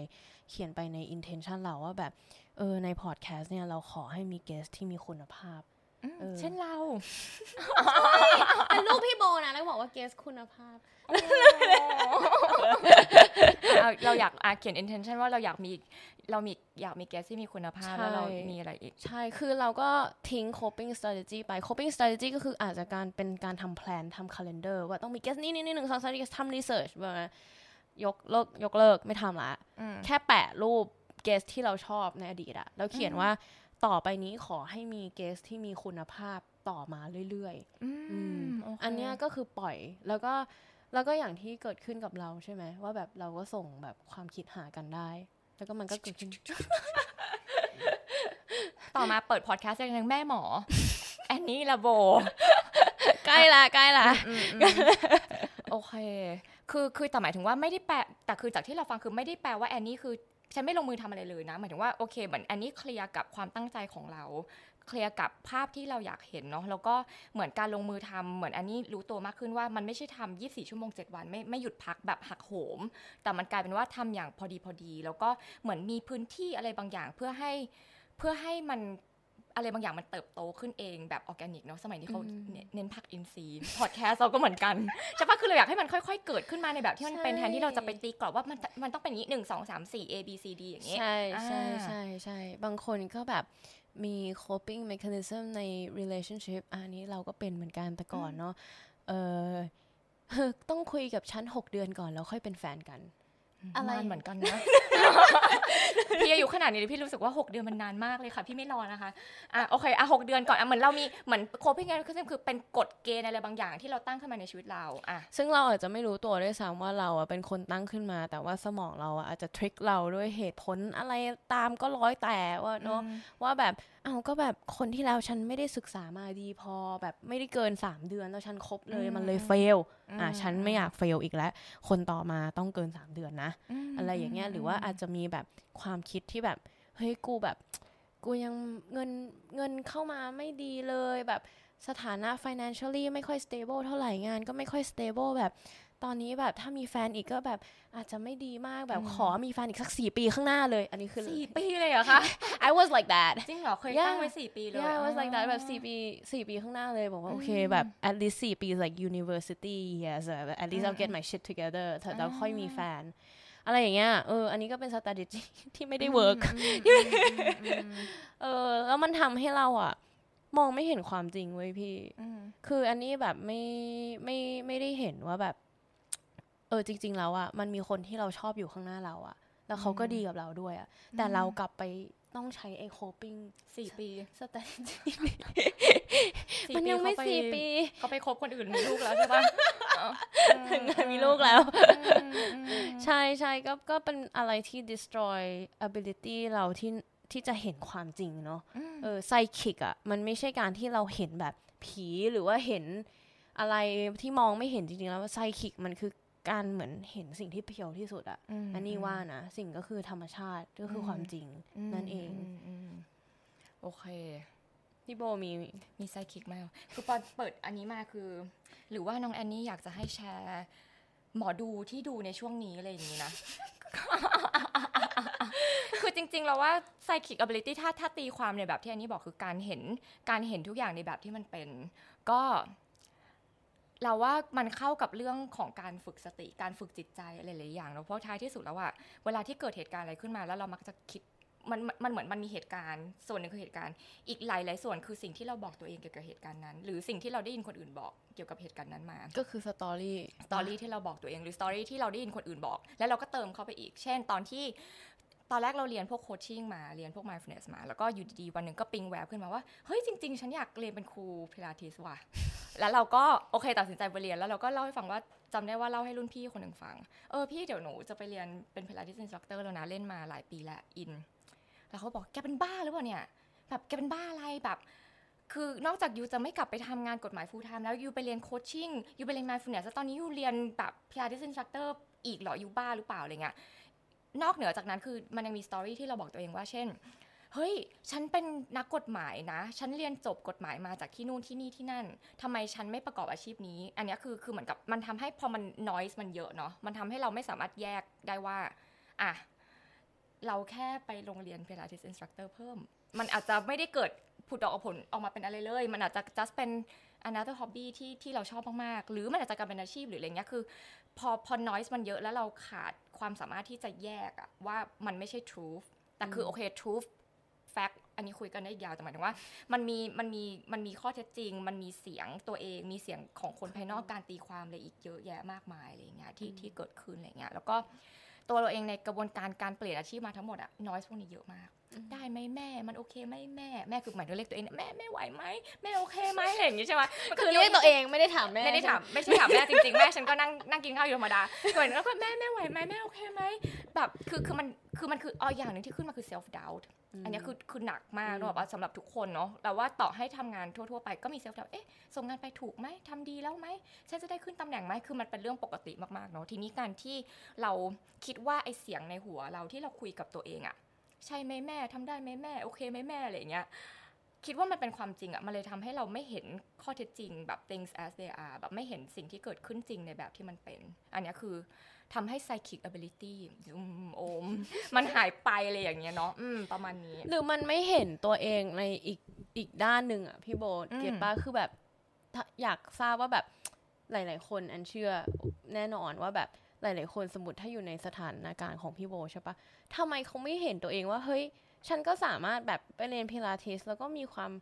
เขียนไปใน intention เราว่าแบบ เออใน podcast เนี่ยเราขอให้มี guest ที่มีคุณภาพเช่นเราเป็นลูกพี่โบนะแล้วบอกว่า guest คุณภาพ เราอยากเขียน intention ว่าเราอยากมีเรามีอยากมีแกสที่มีคุณภาพ แล้วเรามีอะไรอีก ใช่ คือเราก็ทิ้ง coping strategy ไป coping strategy ก็คืออาจจะการเป็นการทำแพลนทำ calendar ว่าต้องมีแกสนี่นี่นี่หนึ่งสองสามสี่ทำ research แบบ ยกเลิกยกเลิกไม่ทำละแค่แปะรูปเกสที่เราชอบในอดีตอะแล้วเขียนว่าต่อไปนี้ขอให้มีเกสที่มีคุณภาพต่อมาเรื่อยๆอันนี้ก็คือปล่อยแล้วก็แล้วก็อย่างที่เกิดขึ้นกับเราใช่ไหมว่าแบบเราก็ส่งแบบความคิดหากันได้ แล้วก็มันก็เกิดขึ้น ต่อมาเปิดพอดแคสต์อย่างแม่หมอ แอนนี่ละโบ ใกล้ละใกล้ละโอเค คือคือแต่หมายถึงว่าไม่ได้แปลแต่คือจากที่เราฟังคือไม่ได้แปลว่าแอนนี่คือฉันไม่ลงมือทำอะไรเลยนะหมายถึงว่าโอเคเหมือนอันนี้เคลียร์กับความตั้งใจของเรา เคลียร์กับภาพที่เราอยากเห็นเนาะแล้วก็เหมือนการลงมือทำเหมือนอันนี้รู้ตัวมากขึ้นว่ามันไม่ใช่ทำ24 ชั่วโมง 7 วันไม่ไม่หยุดพักแบบหักโหม แต่มันกลายเป็นว่าทำอย่างพอดีพอดี แล้วก็เหมือนมีพื้นที่อะไรบางอย่างเพื่อให้เพื่อให้มัน อะไรบางอย่างมันเติบโตขึ้นเองแบบออร์แกนิกเนาะสมัยนี้เขาเน้นผักอินทรีย์พอดแคสต์เราก็เหมือนกันใช่ปะคือเราอยากให้มันค่อยๆ เกิดขึ้นมาในแบบที่มันเป็นแทนที่เราจะไปตีกรอบว่ามันมันต้องเป็นนี้หนึ่งสองสามสี่ A B C D อย่างเงี้ยใช่ใช่ใช่ใช่บางคนก็แบบมี coping mechanism ใน relationship อันนี้เราก็เป็นเหมือนกันแต่ก่อนเนาะเออต้องคุยกับฉันหกเดือนก่อนแล้วค่อยเป็นแฟนกันอะไรเหมือนกันนะ พี่อายุขนาดนี้พี่รู้สึกว่า 6 เดือนมันนานมากเลยค่ะ พี่ไม่รอนะคะอะโอเคอะหเดือนก่อนอะเหมือนเรามีเหมือนโคพิงแอนคือเป็นกฎเกณฑ์อะไรบางอย่างที่เราตั้งขึ้นมาในชีวิตเราอะซึ่งเราอาจจะไม่รู้ตัวด้วยซ้ำว่าเราอะเป็นคนตั้งขึ้นมา แต่ว่าสมองเราอะอาจจะทริคเราด้วยเหตุผลอะไรตามก็ร้อยแต่ว่าเนาะว่าแบบอ้าวก็แบบคนที่แล้วฉันไม่ได้ศึกษามาดีพอแบบไม่ได้เกินสามเดือนแล้วฉันครบเลยมันเลยเฟลอะฉันไม่อยากเฟลอีกแล้ว คนต่อมาต้องเกินสามเดือนนะ อะไรอย่างเงี้ยหรือว่าอาจจะมีแบบความคิดที่แบบ เฮ้ยกูแบบ กูยังเงินเงินเข้ามาไม่ดีเลยแบบสถานะ financially ไม่ค่อย stable เท่าไหร่งานก็ไม่ค่อย stable แบบ ตอนนี้แบบถ้ามีแฟนอีกก็แบบอาจจะไม่ดีมากแบบขอมีแฟนอีกสักสี่ปีข้างหน้าเลย อันนี้คือสี่ปีเลยเหรอคะ I was like that จริงเหรอ เคยตั้งไว้สี่ปีเลย yeah I was like that แบบสี่ปีสี่ปีข้างหน้าเลย บอกว่าโอเคแบบ at least สี่ปี like university yes at least I'll get my shit together แล้วค่อยมีแฟน อะไรอย่างเงี้ยเอออันนี้ก็เป็น strategy ที่ไม่ได้ work เออแล้วมันทำให้เราอะ มองไม่เห็นความจริงเว้ยพี่ คืออันนี้แบบไม่ไม่ไม่ได้เห็นว่าแบบ เออจริง ๆ แล้วอะมันมีคนที่เราชอบอยู่ข้างหน้าเราอะแล้วเขาก็ดีกับเราด้วยอะแต่เรากลับไปต้องใช้ไอโคปิ้งสี่ปีสแตนมันยังไม่สี่ปี เขาไปคบคนอื่นมีลูกแล้วใช่ปะถึงมีลูกแล้วใช่ใช่ก็ก็เป็นอะไรที่ destroy ability เราที่ที่จะเห็นความจริงเนาะเออไซคิกอะมันไม่ใช่การที่เราเห็นแบบผีหรือว่าเห็นอะไรที่มองไม่เห็นจริงๆ แล้วไซคิกมันคือการเหมือนเห็นสิ่งที่เพียวที่สุดอะอันนี้ว่านะสิ่งก็คือธรรมชาติก็คือความจริงนั่นเองโอเคพี่โบมีมีไซคิกไหมคือตอนเปิดอันนี้มาคือ หรือว่าน้องแอนนี่อยากจะให้แชร์ หมอดูที่ดูในช่วงนี้อะไรอย่างนี้นะ คือจริง ๆ เราว่า psychic ability ถ้าถ้าตีความในแบบที่อันนี้บอกคือการเห็นการเห็นทุกอย่างในแบบที่มันเป็น ก็ เราว่ามันเข้ากับเรื่องของการฝึกสติการฝึกจิตใจอะไรหลายอย่างแล้วเพราะท้ายที่สุดแล้วอะเวลาที่เกิดเหตุการณ์อะไรขึ้นมาแล้วเรามักจะคิด มันมันเหมือนมันมีเหตุการณ์ ส่วนหนึ่งคือเหตุการณ์ อีกหลายหลายส่วนคือสิ่งที่เราบอกตัวเองเกี่ยวกับเหตุการณ์นั้น หรือสิ่งที่เราได้ยินคนอื่นบอกเกี่ยวกับเหตุการณ์นั้นมา ก็คือ story story ที่เราบอกตัวเองหรือ story ที่เราได้ยินคนอื่นบอก แล้วเราก็เติมเข้าไปอีก เช่น ตอนที่ตอนแรกเราเรียนพวก coaching มาเรียนพวก mindfulness มา แล้วก็อยู่ดีๆวันหนึ่งก็ปิงแวบขึ้นมาว่า เฮ้ยจริง ๆ ฉันอยากเรียนเป็นครูพิลาทิสว่ะแล้วเราก็โอเคตัดสินใจไปเรียนแล้วเราก็เล่าให้ฟังว่าจำได้ว่าเล่าให้รุ่นพี่คนหนึ่งฟัง เออพี่เดี๋ยวหนูจะไปเรียนเป็นพิลาทิส instructor แล้วนะเล่นมาหลายปีแล้วอิน แล้วเขาบอกแกเป็นบ้าหรือเปล่าเนี่ย แบบแกเป็นบ้าอะไรแบบ คือนอกจาก you จะไม่กลับไปทำงานกฎหมาย full time แล้ว you ไปเรียน coaching you ไปเรียน mindfulness แล้วตอนนี้ you เรียนแบบพิลาทิส instructor อีกเหรอ you บ้าหรือเปล่าอะไรเงี้ยนอกเหนือจากนั้นคือมันยังมี story ที่เราบอกตัวเองว่าเช่นเฮ้ย ฉันเป็นนักกฎหมายนะ ฉันเรียนจบกฎหมายมาจากที่นู่นที่นี่ที่นั่นทำไมฉันไม่ประกอบอาชีพนี้ อันนี้คือคือเหมือนกับมันทำให้พอมัน noise มันเยอะเนาะ มันทำให้เราไม่สามารถแยกได้ว่า อะ เราแค่ไปโรงเรียน Pilates instructor เพิ่ม มันอาจจะไม่ได้เกิดผุดดอกออกผลออกมาเป็นอะไรเลย มันอาจจะ just เป็น another hobby ที่ที่เราชอบมากๆ หรือมันอาจจะกลายเป็นอาชีพหรืออะไรเงี้ย คือ พอพอ noise มันเยอะแล้วเราขาดความสามารถที่จะแยกอะว่ามันไม่ใช่ truth แต่คือโอเค truth fact อันนี้คุยกันได้ยาวแต่หมายถึงว่า มันมีมันมีมันมีข้อเท็จจริง มันมีเสียงตัวเอง มีเสียงของคนภายนอกการตีความอะไรอีกเยอะแยะมากมายอะไรเงี้ยที่ที่เกิดขึ้นอะไรเงี้ย แล้วก็ ตัวเราเองในกระบวนการการเปลี่ยนอาชีพมาทั้งหมดอะนอสพวกนี้เยอะมาก ได้ไหมแม่มันโอเคไหมแม่แม่คือหมายถึงเรียกตัวเองแม่แม่ไหวไหมแม่โอเคไหมอะไรอย่างงี้ใช่ไหมมันคือเรียกตัวเองไม่ได้ถามแม่ไม่ได้ถามไม่ใช่ถามแม่จริงๆแม่ฉันก็นั่งนั่งกินข้าวอยู่ธรรมดาเหมือนแล้วก็แม่แม่ไหวไหมแม่โอเคไหมแบบคือคือมันคือมันคืออ๋ออย่างหนึ่งที่ขึ้นมาคือ self doubt อันนี้คือคือหนักมากเนอะว่าสำหรับทุกคนเนาะแต่ว่าต่อให้ทำงานทั่วๆไปก็มี self doubt เอ๊ะส่งงานไปถูกไหมทำดีแล้วไหมฉันจะได้ขึ้นตำแหน่งไหมคือมันเป็นเรื่องปกติมากๆเนาะทีนี้การที่เราคิดว่าไอเสียงในหัวเราที่เราคุยกับตัวเองอะ ใช่ไหมแม่ทำได้ไหมแม่โอเคไหมแม่อะไรอย่างเงี้ยคิดว่ามันเป็นความจริงอะมันเลยทำให้เราไม่เห็นข้อเท็จจริงแบบ things as they are แบบไม่เห็นสิ่งที่เกิดขึ้นจริงในแบบที่มันเป็น อันเนี้ยคือทำให้ psychic ability อืมโอม มันหายไปอะไรอย่างเงี้ยเนาะอืมประมาณนี้ หรือมันไม่เห็นตัวเองในอีกอีกด้านหนึ่งอะพี่โบอืมเก็ตป้าคือแบบถ้าอยากทราบว่าแบบหลาย ๆ คนอันเชื่อแน่นอนว่าแบบ หลาย ๆ คนสมมติถ้าอยู่ในสถานการณ์ของพี่โบใช่ปะทำไมเขาไม่เห็นตัวเองว่าเฮ้ย ฉันก็สามารถแบบไปเรียนพิลาทิสแล้วก็มีความ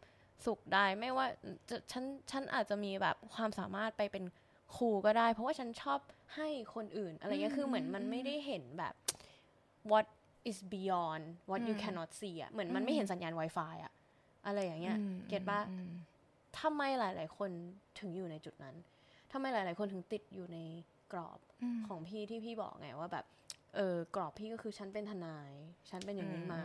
สุขได้ไม่ว่าจะฉันฉันอาจจะมีแบบความสามารถไปเป็นครูก็ได้ เพราะว่าฉันชอบให้คนอื่น อะไรเงี้ยคือเหมือนมันไม่ได้เห็นแบบ what is beyond what you อืม cannot see อะเหมือนมันไม่เห็นสัญญาณ Wi-Fi อะอะไรอย่างเงี้ยอืมเก็ตปะอืมทำไมหลาย ๆ คนถึงอยู่ในจุดนั้นทำไมหลาย ๆ คนถึงติดอยู่ใน กรอบอืมของพี่ที่พี่บอกไงว่าแบบเออกรอบพี่ก็คือฉันเป็นทนาย ฉันเป็นอย่างนี้มา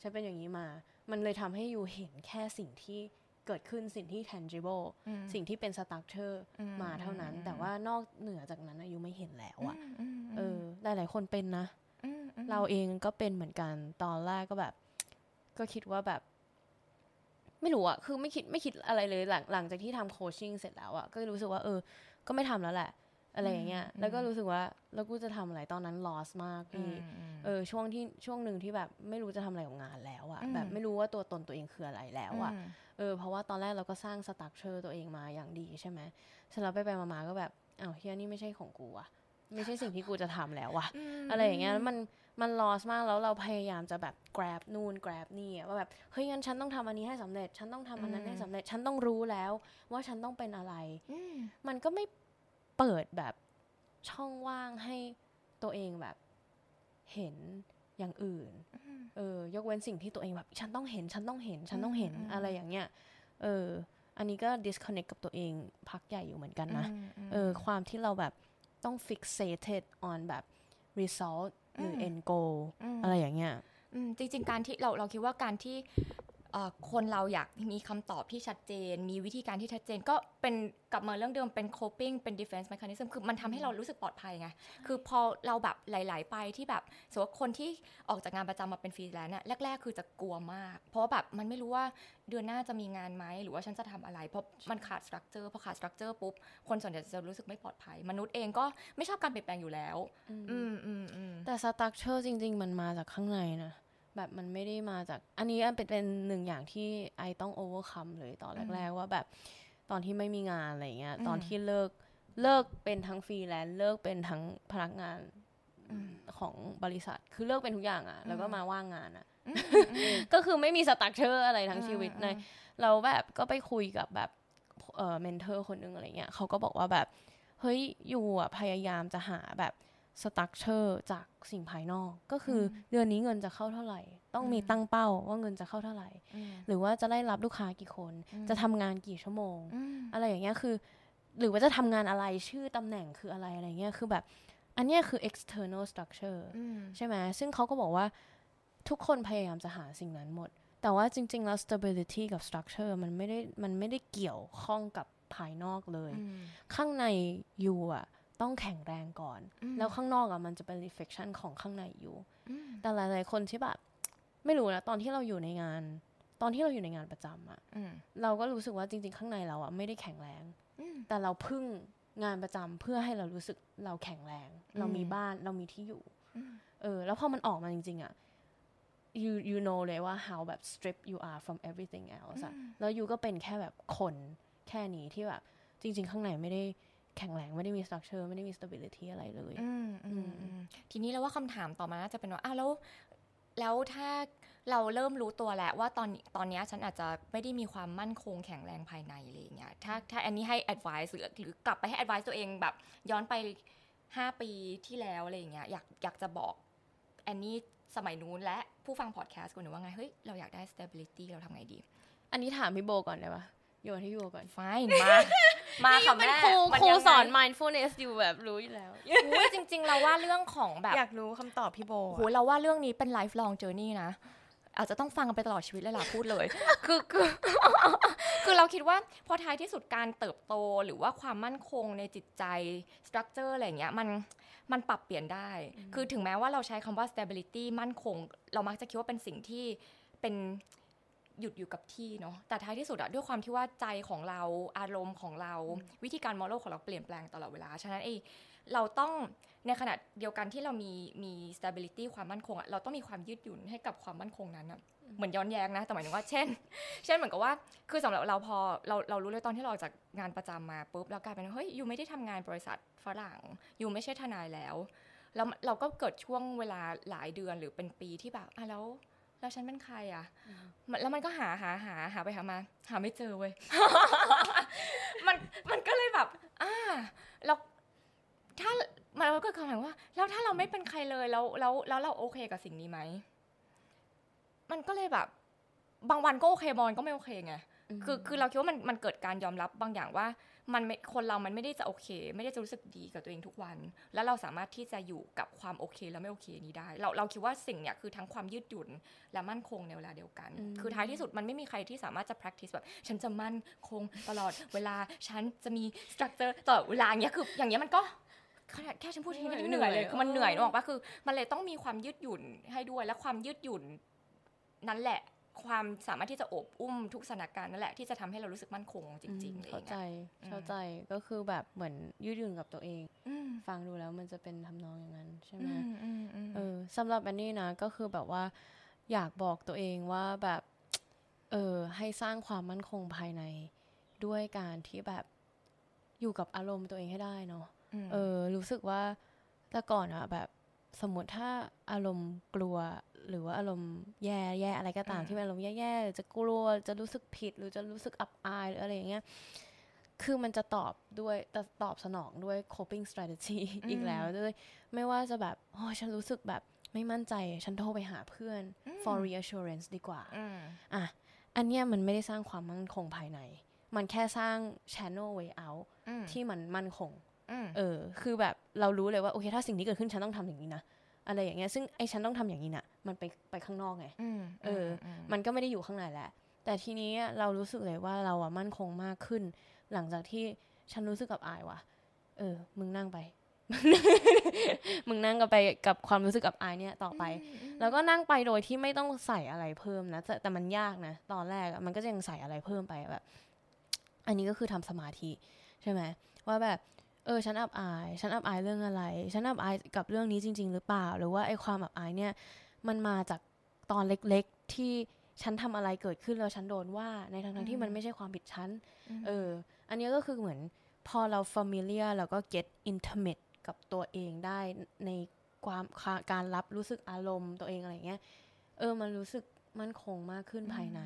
ฉันเป็นอย่างนี้มา มันเลยทำให้อยู่เห็นแค่สิ่งที่เกิดขึ้นสิ่งที่ tangible อืมสิ่งที่เป็น structure อืมมาเท่านั้นอืมแต่ว่านอกเหนือจากนั้นอายุไม่เห็นแล้วอะมมเออหลายๆคนเป็นนะมอืมเราเองก็เป็นเหมือนกันตอนแรกก็แบบ ก็คิดว่าแบบ ไม่รู้อะคือไม่คิดไม่คิดอะไรเลยหลังหลังจากที่ทำโคชชิ่งเสร็จแล้วอะก็รู้สึกว่า เออ ก็ไม่ทำแล้วแหละ อะไรอย่างเงี้ย แล้วก็รู้สึกว่าแล้วกูจะทำอะไรตอนนั้น loss มากอืพี่มอืมเออช่วงที่ช่วงหนึ่งที่แบบไม่รู้จะทำอะไรกับงานแล้วอะอืมแบบไม่รู้ว่าตัวตนตัวเองคืออะไรแล้วอะมเออเพราะว่าตอนแรกเราก็สร้างสตั๊กเชอร์ตัวเองมาอย่างดีใช่ไหมเสร็จแล้วไปไปๆมาๆก็แบบอ้าวเฮียนี่ไม่ใช่ของกูอะไม่ใช่สิ่งที่กูจะทำแล้วอะมอะไรอย่างเงี้ยแล้วมันมัน loss มากแล้วเราพยายามจะแบบ grab นู่น grab นี่อะว่าแบบเฮ้ยงั้นฉันต้องทำอันนี้ให้สำเร็จ ฉันต้องทำอันนั้นอืมให้สำเร็จ ฉันต้องรู้แล้ว ว่าฉันต้องเป็นอะไรอืมมันก็ไม่ เปิดแบบช่องว่างให้ตัวเองแบบเห็นอย่างอื่น เออ ยกเว้นสิ่งที่ตัวเองแบบ ฉันต้องเห็น ฉันต้องเห็น ฉันต้องเห็นอืมอืมอะไรอย่างเงี้ย เออ อันนี้ก็ disconnect กับตัวเองพักใหญ่อยู่เหมือนกันนะมเออ ความที่เราแบบต้อง fixated on แบบ result หรืออืม end goal มอะไรอย่างเงี้ยอืมจริงๆ การที่เราเราคิดว่าการที่เอ่อ คนเราอยากมีคำตอบที่ชัดเจน มีวิธีการที่ชัดเจน ก็เป็นกลับมาเรื่องเดิมเป็น coping เป็น defense mechanism คือมันทำให้เรารู้สึกปลอดภัยไง คือพอเราแบบหลาย ๆ ไปที่แบบสมมติว่าคนที่ออกจากงานประจำมาเป็นฟรีแลนซ์อะแรก ๆ คือจะกลัวมาก เพราะว่าแบบมันไม่รู้ว่าเดือนหน้าจะมีงานไหมหรือว่าฉันจะทำอะไร เพราะมันขาด structure พอขาด structure ปุ๊บ คนส่วนใหญ่จะรู้สึกไม่ปลอดภัย มนุษย์เองก็ไม่ชอบการเปลี่ยนแปลงอยู่แล้ว อืมอืมอืมแต่ structure จริง ๆ มันมาจากข้างในนะ แบบมันไม่ได้มาจาก อันนี้อันเป็นเป็นหนึ่งอย่างที่ I ต้อง overcome เลยตอนแรก ๆ ว่าแบบตอนที่ไม่มีงานอะไรเงี้ยอืมตอนที่เลิกเลิกเป็นทั้งฟรีแลนซ์เลิกเป็นทั้งพนักงานอืมของบริษัท คือเลิกเป็นทุกอย่างอะ่ะ แล้วก็อืมมาว่างงานอะ่ะอืมอืมก็คือไม่มี structure อะไรทั้งชีวิตอืมในเราแบบก็ไปคุยกับแบบเอ่อ mentor คนหนึงอะไรเงี้ยเขาก็บอกว่าแบบ เฮ้ย you อะพยายามจะหาแบบ structure จากสิ่งภายนอก ก็คืออเดือนนี้เงินจะเข้าเท่าไหร่ ต้องมีอืมตั้งเป้าว่าเงินจะเข้าเท่าไหร่อืมหรือว่าจะได้รับลูกค้ากี่คนอืมจะทำงานกี่ชั่วโมงอืมอะไรอย่างเงี้ยคือ หรือว่าจะทำงานอะไรชื่อตำแหน่งคืออะไรอะไรเงี้ยคือแบบ อันเนี้ยคือ external structure อืมใช่ไหมซึ่งเขาก็บอกว่าทุกคนพยายามจะหาสิ่งนั้นหมด แต่ว่าจริง ๆ แล้ว stability กับ structure มันไม่ได้มันไม่ได้เกี่ยวข้องกับภายนอกเลย ข้างในอยู่อะ ต้องแข็งแรงก่อน แล้วข้างนอกอะมันจะเป็น reflection ของข้างในอยู่ แต่หลายๆคนที่แบบไม่รู้นะตอนที่เราอยู่ในงาน ตอนที่เราอยู่ในงานประจำอะเราก็รู้สึกว่าจริง ๆ ข้างในเราอะไม่ได้แข็งแรง แต่เราพึ่งงานประจำเพื่อให้เรารู้สึกเราแข็งแรง เรามีบ้านเรามีที่อยู่เออ แล้วพอมันออกมาจริง ๆอะ you you know เลยว่า how แบบ strip you are from everything else อะแล้วยูก็เป็นแค่แบบคนแค่นี้ที่แบบจริง ๆ ข้างในไม่ได้ แข็งแรงไม่ได้มี structure ไม่ได้มี stability อะไรเลยทีนี้เราว่าคำถามต่อมาน่าจะเป็นว่าอ้าวแล้วแล้วถ้าเราเริ่มรู้ตัวแล้วว่าตอนตอนนี้ฉันอาจจะไม่ได้มีความมั่นคงแข็งแรงภายในอะไรเงี้ยถ้าถ้าอันนี้ให้ advice หรือหรือกลับไปให้ advice ตัวเองแบบย้อนไปห้าปีที่แล้วอะไรเงี้ยอยากอยากจะบอกแอนนี่สมัยนู้นและผู้ฟังพอดแคสต์คนหนูว่าไง เฮ้ย เราอยากได้ stability เราทำไงดี อันนี้ถามพี่โบก่อนได้ปะโยนให้พี่โบก่อนไฟมา มาค่ะแม่ครูครูสอน mindfulness อยู่แบบรู้อยู่แล้วจริง ๆ เราว่าเรื่องของแบบอยากรู้คำตอบพี่โบโหเราว่าเรื่องนี้เป็น lifelong journey นะอาจจะต้องฟังกันไปตลอดชีวิตเลยล่ะพูดเลย คือคือคือเราคิดว่าพอท้ายที่สุดการเติบโตหรือว่าความมั่นคงในจิตใจ structure อะไรเงี้ยมันมันปรับเปลี่ยนได้ คือถึงแม้ว่าเราใช้คำว่า stability มั่นคง เรามักจะคิดว่าเป็นสิ่งที่เป็น หยุดอยู่กับที่เนาะแต่ท้ายที่สุดอะด้วยความที่ว่าใจของเราอารมณ์ของเราวิธีการมองโลกของเราเปลี่ยนแปลงตลอดเวลา ฉะนั้นไอเราต้องในขณะเดียวกันที่เรามีมี stability ความมั่นคงอะเราต้องมีความยืดหยุ่นให้กับความมั่นคงนั้นอะเหมือนย้อนแย้งนะแต่หมายถึงว่าเช่น เช่นเหมือนกับว่าคือสำหรับเราพอเราเรารู้เลยตอนที่เราจากงานประจำมาปุ๊บเรากลายเป็นเฮ้ยอยู่ไม่ได้ทำงานบริษัทฝรั่งอยู่ไม่ใช่ทนายแล้วแล้วเราก็เกิดช่วงเวลาหลายเดือนหรือเป็นปีที่แบบอะแล้ว แล้วฉันเป็นใครอะ แล้วมันก็หาหาหาหาไปหามา หาไม่เจอเว้ย มันมันก็เลยแบบอ่าเราถ้ามันก็คำถามว่า แล้วถ้าเราไม่เป็นใครเลยแล้วแล้วแล้วเราโอเคกับสิ่งนี้ไหม มันก็เลยแบบ บางวันก็โอเคบางวันก็ไม่โอเคไงคือคือเราคิดว่ามันมันเกิดการยอมรับบางอย่างว่า มันคนเรามันไม่ได้จะโอเค ไม่ได้จะรู้สึกดีกับตัวเองทุกวัน แล้วเราสามารถที่จะอยู่กับความโอเคและไม่โอเคนี้ได้ เราเราคิดว่าสิ่งเนี้ยคือทั้งความยืดหยุ่นและมั่นคงในเวลาเดียวกัน คือท้ายที่สุดมันไม่มีใครที่สามารถจะ practice แบบฉันจะมั่นคงตลอดเวลาฉันจะมี structure ตลอดเวลาอย่างเงี้ยคืออย่างเงี้ยมันก็แค่ฉันพูดทีนี้เหนื่อยเลยคือมันเหนื่อยนึกออกปะคือ มันเลยต้องมีความยืดหยุ่นให้ด้วยและความยืดหยุ่นนั่นแหละ ความสามารถที่จะอบอุ้มทุกสถานการณ์นั่นแหละที่จะทำให้เรารู้สึกมั่นคงจริงๆเลยเข้าใจเข้าใจก็คือแบบเหมือนยืดหยุ่นกับตัวเองฟังดูแล้วมันจะเป็นทำนองอย่างนั้นใช่ไหมเออสำหรับแอนนี่นะก็คือแบบว่า อยากบอกตัวเองว่าแบบเออให้สร้างความมั่นคงภายในด้วยการที่แบบอยู่กับอารมณ์ตัวเองให้ได้เนาะเออ รู้สึกว่าแต่ก่อนอะแบบสมมติถ้าอารมณ์กลัว หรือว่าอารมณ์แย่แย่อะไรก็ตามที่เป็นอารมณ์แย่ๆจะกลัวจะรู้สึกผิด หรือจะรู้สึกอับอายหรืออะไรอย่างเงี้ยคือมันจะตอบด้วยตอบสนองด้วย coping strategy อีกแล้วด้วย ไม่ว่าจะแบบโอ้ฉันรู้สึกแบบไม่มั่นใจ ฉันโทรไปหาเพื่อน for reassurance ดีกว่าอะ อันเนี้ยมันไม่ได้สร้างความมั่นคงภายใน มันแค่สร้าง channel way out ที่มันมั่นคงเออ คือแบบเรารู้เลยว่า โอเค ถ้าสิ่งนี้เกิดขึ้นฉันต้องทำอย่างนี้นะ อะไรอย่างเงี้ยซึ่งไอ้ฉันต้องทำอย่างนี้นะ่ะ มันไปไปข้างนอกไงเออ มันก็ไม่ได้อยู่ข้างในแหละแต่ทีนี้เรารู้สึกเลยว่าเราอะมั่นคงมากขึ้น หลังจากที่ฉันรู้สึกกับอายว่ะ เออ มึงนั่งไป มึงนั่งกับไปกับความรู้สึกกับอายเนี่ยต่อไป แล้วก็นั่งไปโดยที่ไม่ต้องใส่อะไรเพิ่มนะแต่แต่มันยากนะตอนแรกมันก็จะยังใส่อะไรเพิ่มไปแบบ อันนี้ก็คือทำสมาธิใช่ไหมว่าแบบ เออฉันอับอาย ฉันอับอายเรื่องอะไร ฉันอับอายกับเรื่องนี้จริง ๆ หรือเปล่า หรือว่าไอ้ความอับอายเนี่ยมันมาจากตอนเล็กๆที่ฉันทำอะไรเกิดขึ้นแล้วฉันโดนว่าในทางๆที่มันไม่ใช่ความผิดฉันเออ อันนี้ก็คือเหมือนพอเรา familiar แล้วก็ get intimate กับตัวเองได้ในความการรับรู้สึกอารมณ์ตัวเองอะไรเงี้ย เออ มันรู้สึกมั่นคงมากขึ้นภายใน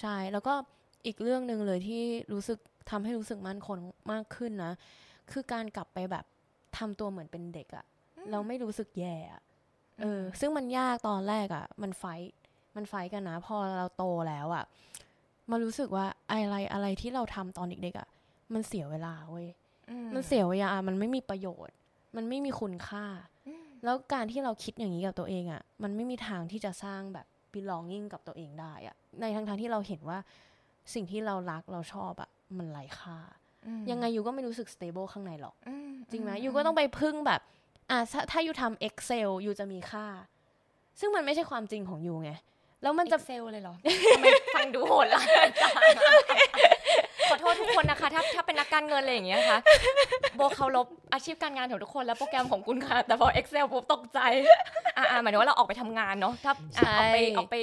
ใช่ แล้วก็อีกเรื่องหนึ่งเลยที่รู้สึกทำให้รู้สึกมั่นคงมากขึ้นนะ คือการกลับไปแบบทำตัวเหมือนเป็นเด็กอะเราไม่รู้สึกแย่อะเออ ซึ่งมันยากตอนแรกอะมันไฟมันไฟกันนะพอเราโตแล้วอะมารู้สึกว่าอะไรอะไรที่เราทำตอนเด็กๆอะมันเสียเวลาเว้ยมันเสียเวลามันไม่มีประโยชน์ มันไม่มีคุณค่า แล้วการที่เราคิดอย่างนี้กับตัวเองอะมันไม่มีทางที่จะสร้างแบบ belonging กับตัวเองได้อะในทางทางๆที่เราเห็นว่าสิ่งที่เรารักเราชอบอะมันไร้ค่า ยังไงยูก็ไม่รู้สึก stable ข้างในหรอกอืมจริงไหมยูก็ต้องไปพึ่งแบบอะถ้าถ้ายูทำ Excel ยูจะมีค่า ซึ่งมันไม่ใช่ความจริงของยูไงแล้วมันจะจะเซลเลยเหรอทำไมฟังดูโหดร้ายจัง ขอโทษทุกคนนะคะ ถ้าถ้าเป็นนักการเงินอะไรอย่างเงี้ยค่ะโบเคารพอาชีพการงานของทุกคนแล้วโปรแกรมของคุณค่ะ แต่พอ Excel ปุ๊บตกใจ อ่าหมายถึงว่าเราออกไปทำงานเนาะถ้าอะออกไปออกไป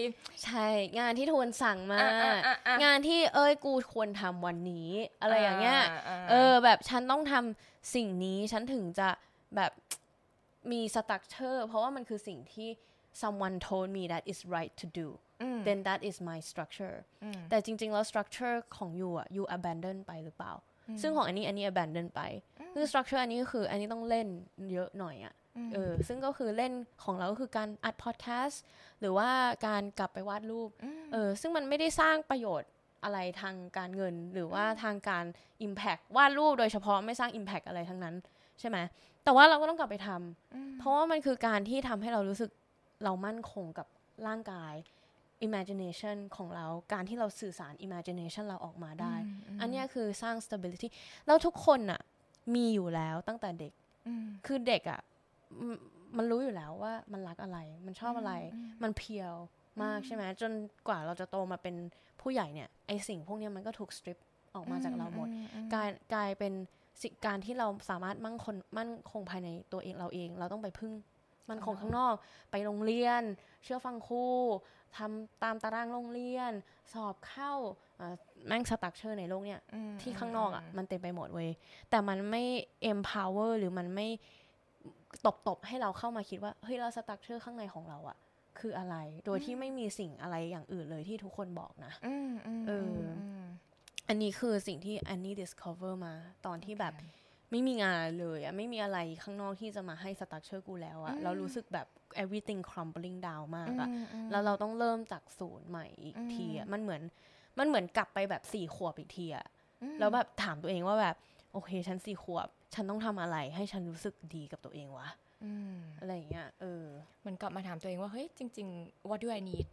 ใช่ งานที่ทวนสั่งมา อะอะอะอะ งานที่เอ้ยกูควรทำวันนี้ อะไรอย่างเงี้ยาเออ แบบฉันต้องทำสิ่งนี้ฉันถึงจะแบบมีสตั๊กเจอร์เพราะว่ามันคือสิ่งที่ someone told me that is right to do ม then that is my structure อืมแต่จริง ๆ แล้ว structure ของยูอะ you abandon ไปหรือเปล่า ซึ่งของอันนี้อันนี้ abandon ไป คือ structure อันนี้ก็คืออันนี้ต้องเล่นเยอะหน่อยอะเออซึ่งก็คือเล่นของเราก็คือการอัด podcast หรือว่าการกลับไปวาดรูปเออซึ่งมันไม่ได้สร้างประโยชน์อะไรทางการเงินหรือว่าทางการ impact วาดรูปโดยเฉพาะไม่สร้าง impact อะไรทั้งนั้น ใช่ไหมแต่ว่าเราก็ต้องกลับไปทำเพราะว่ามันคือการที่ทำให้เรารู้สึกเรามั่นคงกับร่างกาย imagination ของเรา การที่เราสื่อสาร imagination เราออกมาได้ อันเนี้ยคือสร้าง stability แล้วทุกคนน่ะมีอยู่แล้วตั้งแต่เด็กอืมคือเด็กอะ่ะมมันรู้อยู่แล้วว่ามันรักอะไร มันชอบอะไร มันเพียวมากใช่ไหมจนกว่าเราจะโตมาเป็นผู้ใหญ่เนี่ย ไอสิ่งพวกเนี้ยมันก็ถูกสตริปออกมาจากเราหมด กลายกลายเป็นสิ่งการที่เราสามารถมั่งคงมั่นคงภายในตัวเองเราเอง เราต้องไปพึ่ง มั่นคงข้างนอก ไปโรงเรียน เชื่อฟังครูทำตามตารางโรงเรียน สอบเข้าเอ่อแม่ง structure ในโลกเนี่ยอืมที่ข้างนอกอะมันเต็มไปหมดเว้ยแต่มันไม่ empower หรือมันไม่ตบตบๆให้เราเข้ามาคิดว่าเฮ้ยเรา structure ข้างในของเราอะคืออะไร โดยที่ไม่มีสิ่งอะไรอย่างอื่นเลยที่ทุกคนบอกนะอืมอืมเอออืมอันนี้คือสิ่งที่อันนี้ discover มาตอนที่แบบ ไม่มีงานเลยอะไม่มีอะไรข้างนอกที่จะมาให้ structure กูแล้วอะเรารู้สึกแบบ everything crumbling down มากอะอืมอืมแล้วเราต้องเริ่มจากศูนย์ใหม่อีกทีอะมันเหมือนมันเหมือนกลับไปแบบสี่ขวบอีกทีอะแล้วแบบถามตัวเองว่าแบบ โอเค ฉันสี่ขวบ ฉันต้องทำอะไรให้ฉันรู้สึกดีกับตัวเองวะอืมอะไรอย่างเงี้ยเออเหมันกลับมาถามตัวเองว่า เฮ้ย จริง ๆ what do I need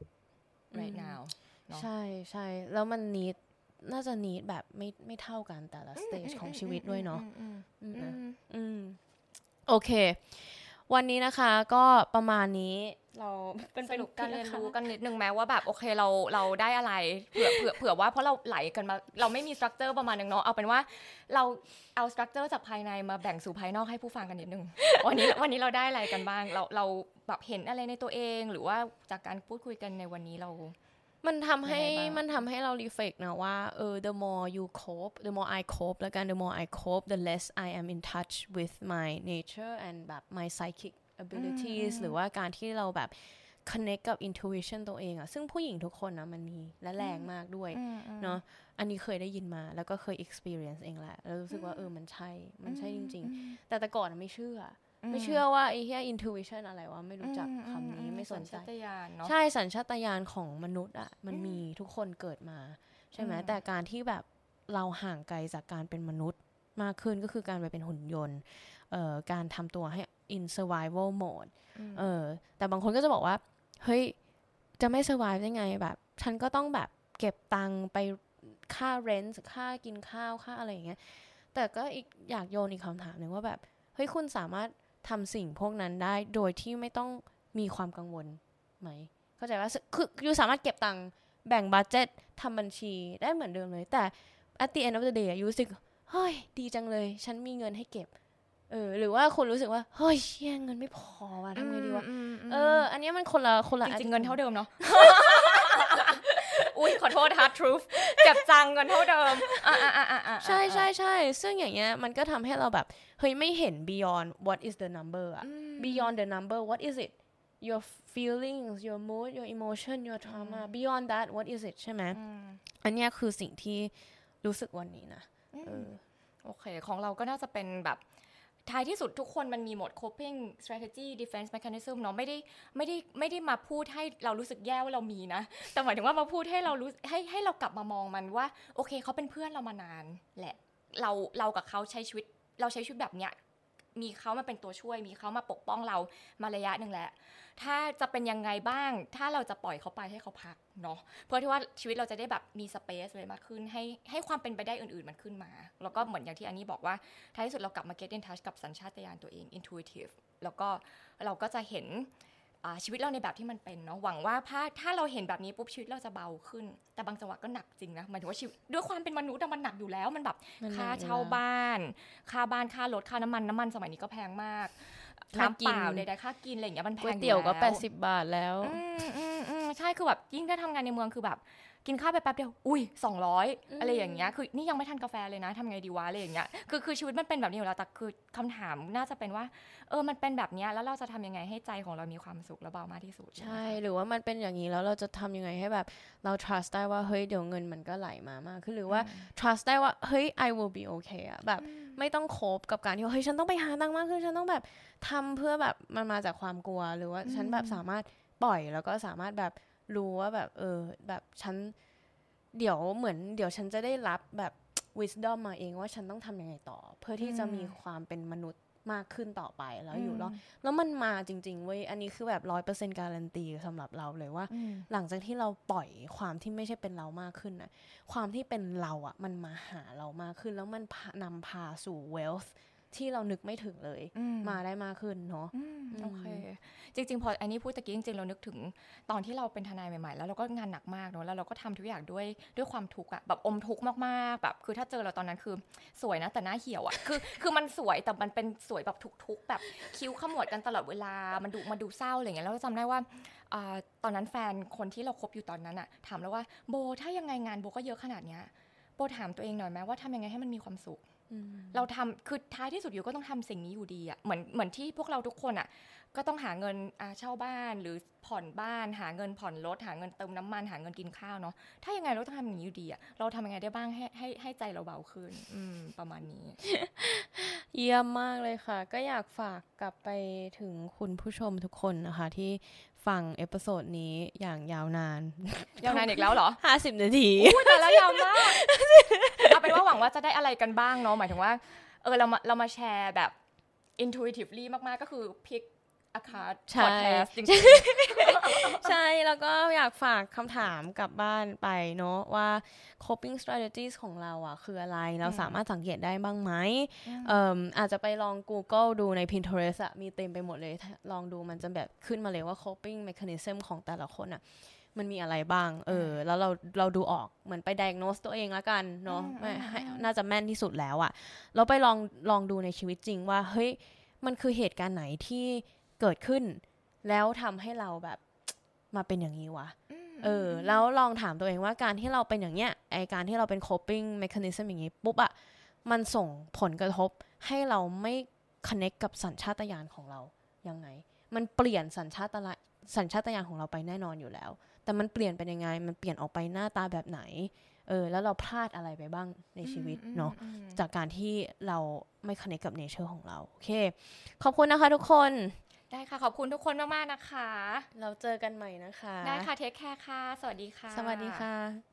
right อืม now เนอะใช่ใช่แล้วมันนีด น่าจะนีดแบบไม่ไม่เท่ากันแต่ละสเตจของชีวิตด้วยเนาะอืมอืมอือะมอืมโอเค วันนี้นะคะก็ประมาณนี้เราสรุปการเรียนรู้กันนิดนึงแม้ว่าแบบโอเคเราเราได้อะไรเผื่อเผื่อเผื่อว่าเพราะเราไหลกันมาเราไม่มีสตรัคเจอร์ประมาณนึงเนาะเอาเป็นว่าเราเอาสตรัคเจอร์จากภายในมาแบ่งสู่ภายนอกให้ผู้ฟังกันนิดนึงวันนี้วันนี้เราได้อะไรกันบ้าง เราเราแบบเห็นอะไรในตัวเอง หรือว่าจากการพูดคุยกันในวันนี้เรา มันทำให้ยังไงบ้างมันทำให้เรา reflect นะว่าเออ the more you cope the more I cope แล้วกัน the more I cope the less I am in touch with my nature and แบบ my psychic abilities หรือว่าการที่เราแบบ connect กับ intuition ตัวเองอะซึ่งผู้หญิงทุกคนนะมันมีและแรงมากด้วยเนาะอันนี้เคยได้ยินมาแล้วก็เคย experience เองแหละแล้วรู้สึกว่าเออมันใช่มันใช่จริง ๆ แต่แต่ก่อนอะไม่เชื่ออ ไม่เชื่อว่าไอ้เหี้ย intuition อะไรวะไม่รู้จักคำนี้ไม่สนใจสัญชาตญาณเนาะใช่สัญชาตญาณของมนุษย์อะมันมีทุกคนเกิดมา ใช่ไหมอืมแต่การที่แบบเราห่างไกลจากการเป็นมนุษย์มากขึ้นก็คือการไปเป็นหุ่นยนต์เอ่อการทำตัวให้ in survival mode เออแต่บางคนก็จะบอกว่า เฮ้ย จะไม่ survive ได้ไงแบบ ฉันก็ต้องแบบเก็บตังค์ไปค่า rent ค่ากินข้าวค่าอะไรอย่างเงี้ยแต่ก็อีกอยากโยนอีกคำถามหนึ่งว่าแบบ เฮ้ย คุณสามารถ ทำสิ่งพวกนั้นได้โดยที่ไม่ต้องมีความกังวลไหม เข้าใจว่าคืออยู่สามารถเก็บตังค์แบ่งบัตเจ็ตทำบัญชีได้เหมือนเดิมเลย แต่ at the end of the day อะยูรู้สึกเฮ้ยดีจังเลย ฉันมีเงินให้เก็บเออหรือว่าคุณรู้สึกว่าเฮ้ยเชี่ยเงินไม่พอว่ะทำไงดีวะเออ อันเนี้ยมันคนละคนละจริงๆ attitude เงินเท่าเดิมเนาะ อุ้ยขอโทษ hard truth เจ็บจังเงินเท่าเดิมอะอะอะอะอะใช่ใช่ใช่ซึ่งอย่างเงี้ยมันก็ทำให้เราแบบ เฮ้ยไม่เห็น beyond what is the number อะ beyond the number what is it your feelings your mood your emotion your trauma beyond that what is it ใช่ไหมอืมอันเนี้ยคือสิ่งที่รู้สึกวันนี้นะเออโอเค ของเราก็น่าจะเป็นแบบ ท้ายที่สุดทุกคนมันมีหมด coping strategy defense mechanism เนาะไม่ได้ไม่ได้ไม่ได้มาพูดให้เรารู้สึกแย่ว่าเรามีนะ แต่หมายถึงว่ามาพูดให้เรารู้ให้ให้เรากลับมามองมันว่า โอเคเขาเป็นเพื่อนเรามานานแหละ เราเรากับเขาใช้ชีวิตเราใช้ชีวิตแบบเนี้ย มีเขามาเป็นตัวช่วย มีเขามาปกป้องเรามาระยะหนึ่งแหละ ถ้าจะเป็นยังไงบ้าง ถ้าเราจะปล่อยเขาไปให้เขาพักเนาะเพื่อที่ว่าชีวิตเราจะได้แบบมีสเปซเลยมากขึ้น ให้ให้ความเป็นไปได้อื่นๆมันขึ้นมา แล้วก็เหมือนอย่างที่อันนี้บอกว่าท้ายที่สุดเรากลับมา get in touch กับสัญชาตญาณตัวเอง intuitive แล้วก็เราก็จะเห็น ชีวิตเราในแบบที่มันเป็นเนาะหวังว่าถ้าถ้าเราเห็นแบบนี้ปุ๊บชีวิตเราจะเบาขึ้น แต่บางจังหวะก็หนักจริงนะหมายถึงว่าชีวิตด้วยความเป็นมนุษย์อะมันหนักอยู่แล้วมันแบบมันหนักค่าอยู่เช่าแล้วบ้าน ค่าบ้านค่ารถค่าน้ำมันน้ำมันสมัยนี้ก็แพงมากค่าน้ำกิเปนล่าใดๆค่ากินอะไรอย่างเงี้ยมันแพก๋วยงอเตี๋ยวก็แล้แปดสิบบาทแล้วอืมอืมอืมใช่คือแบบยิ่งถ้าทำงานในเมืองคือแบบ กินข้าวไปแป๊บเดียว อุ้ยสองร้อยอืมอะไรอย่างเงี้ย คือนี่ยังไม่ทันกาแฟเลยนะทำไงดีวะอะไรอย่างเงี้ย คือคือชีวิตมันเป็นแบบนี้อยู่แล้ว แต่คือคำถามน่าจะเป็นว่า เออ มันเป็นแบบเนี้ยแล้วเราจะทำยังไงให้ใจของเรามีความสุขและเบามากที่สุด ใช่ หรือว่ามันเป็นอย่างนี้แล้วเราจะทำยังไงให้แบบเรา trust ได้ว่า เฮ้ย เดี๋ยวเงินมันก็ไหลมามากขึ้น หรือว่า trust ได้ว่า เฮ้ย I will be okay อะแบบไม่ต้องโคบกับการที่ว่าเฮ้ย ฉันต้องไปหาตังค์มากขึ้น ฉันต้องแบบทำเพื่อแบบมันมาจากความกลัว หรือว่าฉันแบบสามารถปล่อยแล้วก็สามารถแบบ รู้ว่าแบบ เออ แบบฉันเดี๋ยวเหมือน เดี๋ยวฉันจะได้รับแบบ wisdom มาเองว่าฉันต้องทำยังไงต่อ เพื่อที่จะมีความเป็นมนุษย์มากขึ้นต่อไปแล้วอยู่รอดแล้วมันมาจริง ๆ เว้ย อันนี้คือแบบร้อยเปอร์เซ็นต์การันตีสำหรับเราเลยว่าอืมหลังจากที่เราปล่อยความที่ไม่ใช่เป็นเรามากขึ้นนะความที่เป็นเราอะมันมาหาเรามากขึ้น แล้วมันพานำพาสู่ wealth ที่เรานึกไม่ถึงเลยอืมมาได้มากขึ้นเนาะอืมโอเค จริง ๆ พออันนี้พูดตะกี้จริง ๆ เรานึกถึงตอนที่เราเป็นทนายใหม่ ๆ แล้วเราก็งานหนักมากเนอะแล้วเราก็ทำทุกอย่างด้วยด้วยความทุกข์อะแบบอมทุกข์มากๆแบบคือถ้าเจอเราตอนนั้นคือสวยนะแต่หน้าเหี่ยวอะคือคือมันสวยแต่มันเป็นสวยแบบทุกข์ๆแบบคิ้วขมวดกันตลอดเวลามันดูมันดูเศร้าอะไรอย่างเงี้ยแล้วเราจำได้ว่าอ่าตอนนั้นแฟนคนที่เราคบอยู่ตอนนั้นอะถามแล้วว่าโบถ้ายังไงงานโบก็เยอะขนาดเนี้ยโบถามตัวเองหน่อยไหมว่าทำยังไงให้มันมีความสุข เราทำคือท้ายที่สุดอยู่ก็ต้องทำสิ่งนี้อยู่ดีอะ่ะเหมือนเหมือนที่พวกเราทุกคนอะ่ะ ก็ต้องหาเงินอ่าเช่าบ้านหรือผ่อนบ้าน หาเงินผ่อนรถหาเงินเติมน้ำมันหาเงินกินข้าวเนาะถ้ายังไงเราต้องทำอย่างนี้อยู่ดีอะ่ะเราทำยังไงได้บ้างให้ให้ให้ใจเราเบาขึ้น อืม ประมาณนี้ เยี่ยมมากเลยค่ะ ก็อยากฝากกลับไปถึงคุณผู้ชมทุกคนนะคะ ที่ ฟัง episode นี้อย่างยาวนาน ยาวนานอีกแล้วเหรอ50นาทีพูดแต่แล้วยาวมากเอาเป็นว่าหวังว่าจะได้อะไรกันบ้างเนาะหมายถึงว่า เออเรามาเรามาแชร์แบบ intuitively มากๆก็คือ pick a card ใช่พอดแคสต์จริงใช่แล้วก็อยากฝากคำถามกลับบ้านไปเนาะว่า coping strategies ของเราอะ คืออะไรเราสามารถสังเกตได้บ้างไหมเอ่มอาจจะไปลอง Google ดูใน Pinterest อะมีเต็มไปหมดเลย ลองดูมันจะแบบขึ้นมาเลยว่า coping mechanism ของแต่ละคนอะมันมีอะไรบ้าง เออ แล้วเรา เราดูออก เหมือนไป diagnose ตัวเองละกัน เนาะอืมไม่อืมให้อืมน่าจะแม่นที่สุดแล้วอะเราไปลอง ลองดูในชีวิตจริงว่า เฮ้ย มันคือเหตุการณ์ไหนที่ เกิดขึ้น แล้วทำให้เราแบบมาเป็นอย่างนี้วะเออ แล้วลองถามตัวเองว่าการที่เราเป็นอย่างเนี้ยไอการที่เราเป็น coping mechanism อย่างนี้ปุ๊บอะมันส่งผลกระทบให้เราไม่ connect กับสัญชาตญาณของเรายังไง มันเปลี่ยนสัญชาตญาณสัญชาตญาณของเราไปแน่นอนอยู่แล้ว แต่มันเปลี่ยนเป็นยังไง มันเปลี่ยนออกไปหน้าตาแบบไหน เออ แล้วเราพลาดอะไรไปบ้างในชีวิตเนาะอืมจากการที่เราไม่ connect กับ nature ของเรา โอเค ขอบคุณนะคะทุกคน ได้ค่ะ ขอบคุณทุกคนมาก ๆ นะคะ เราเจอกันใหม่นะคะ ได้ค่ะ เทคแคร์ค่ะ สวัสดีค่ะ สวัสดีค่ะ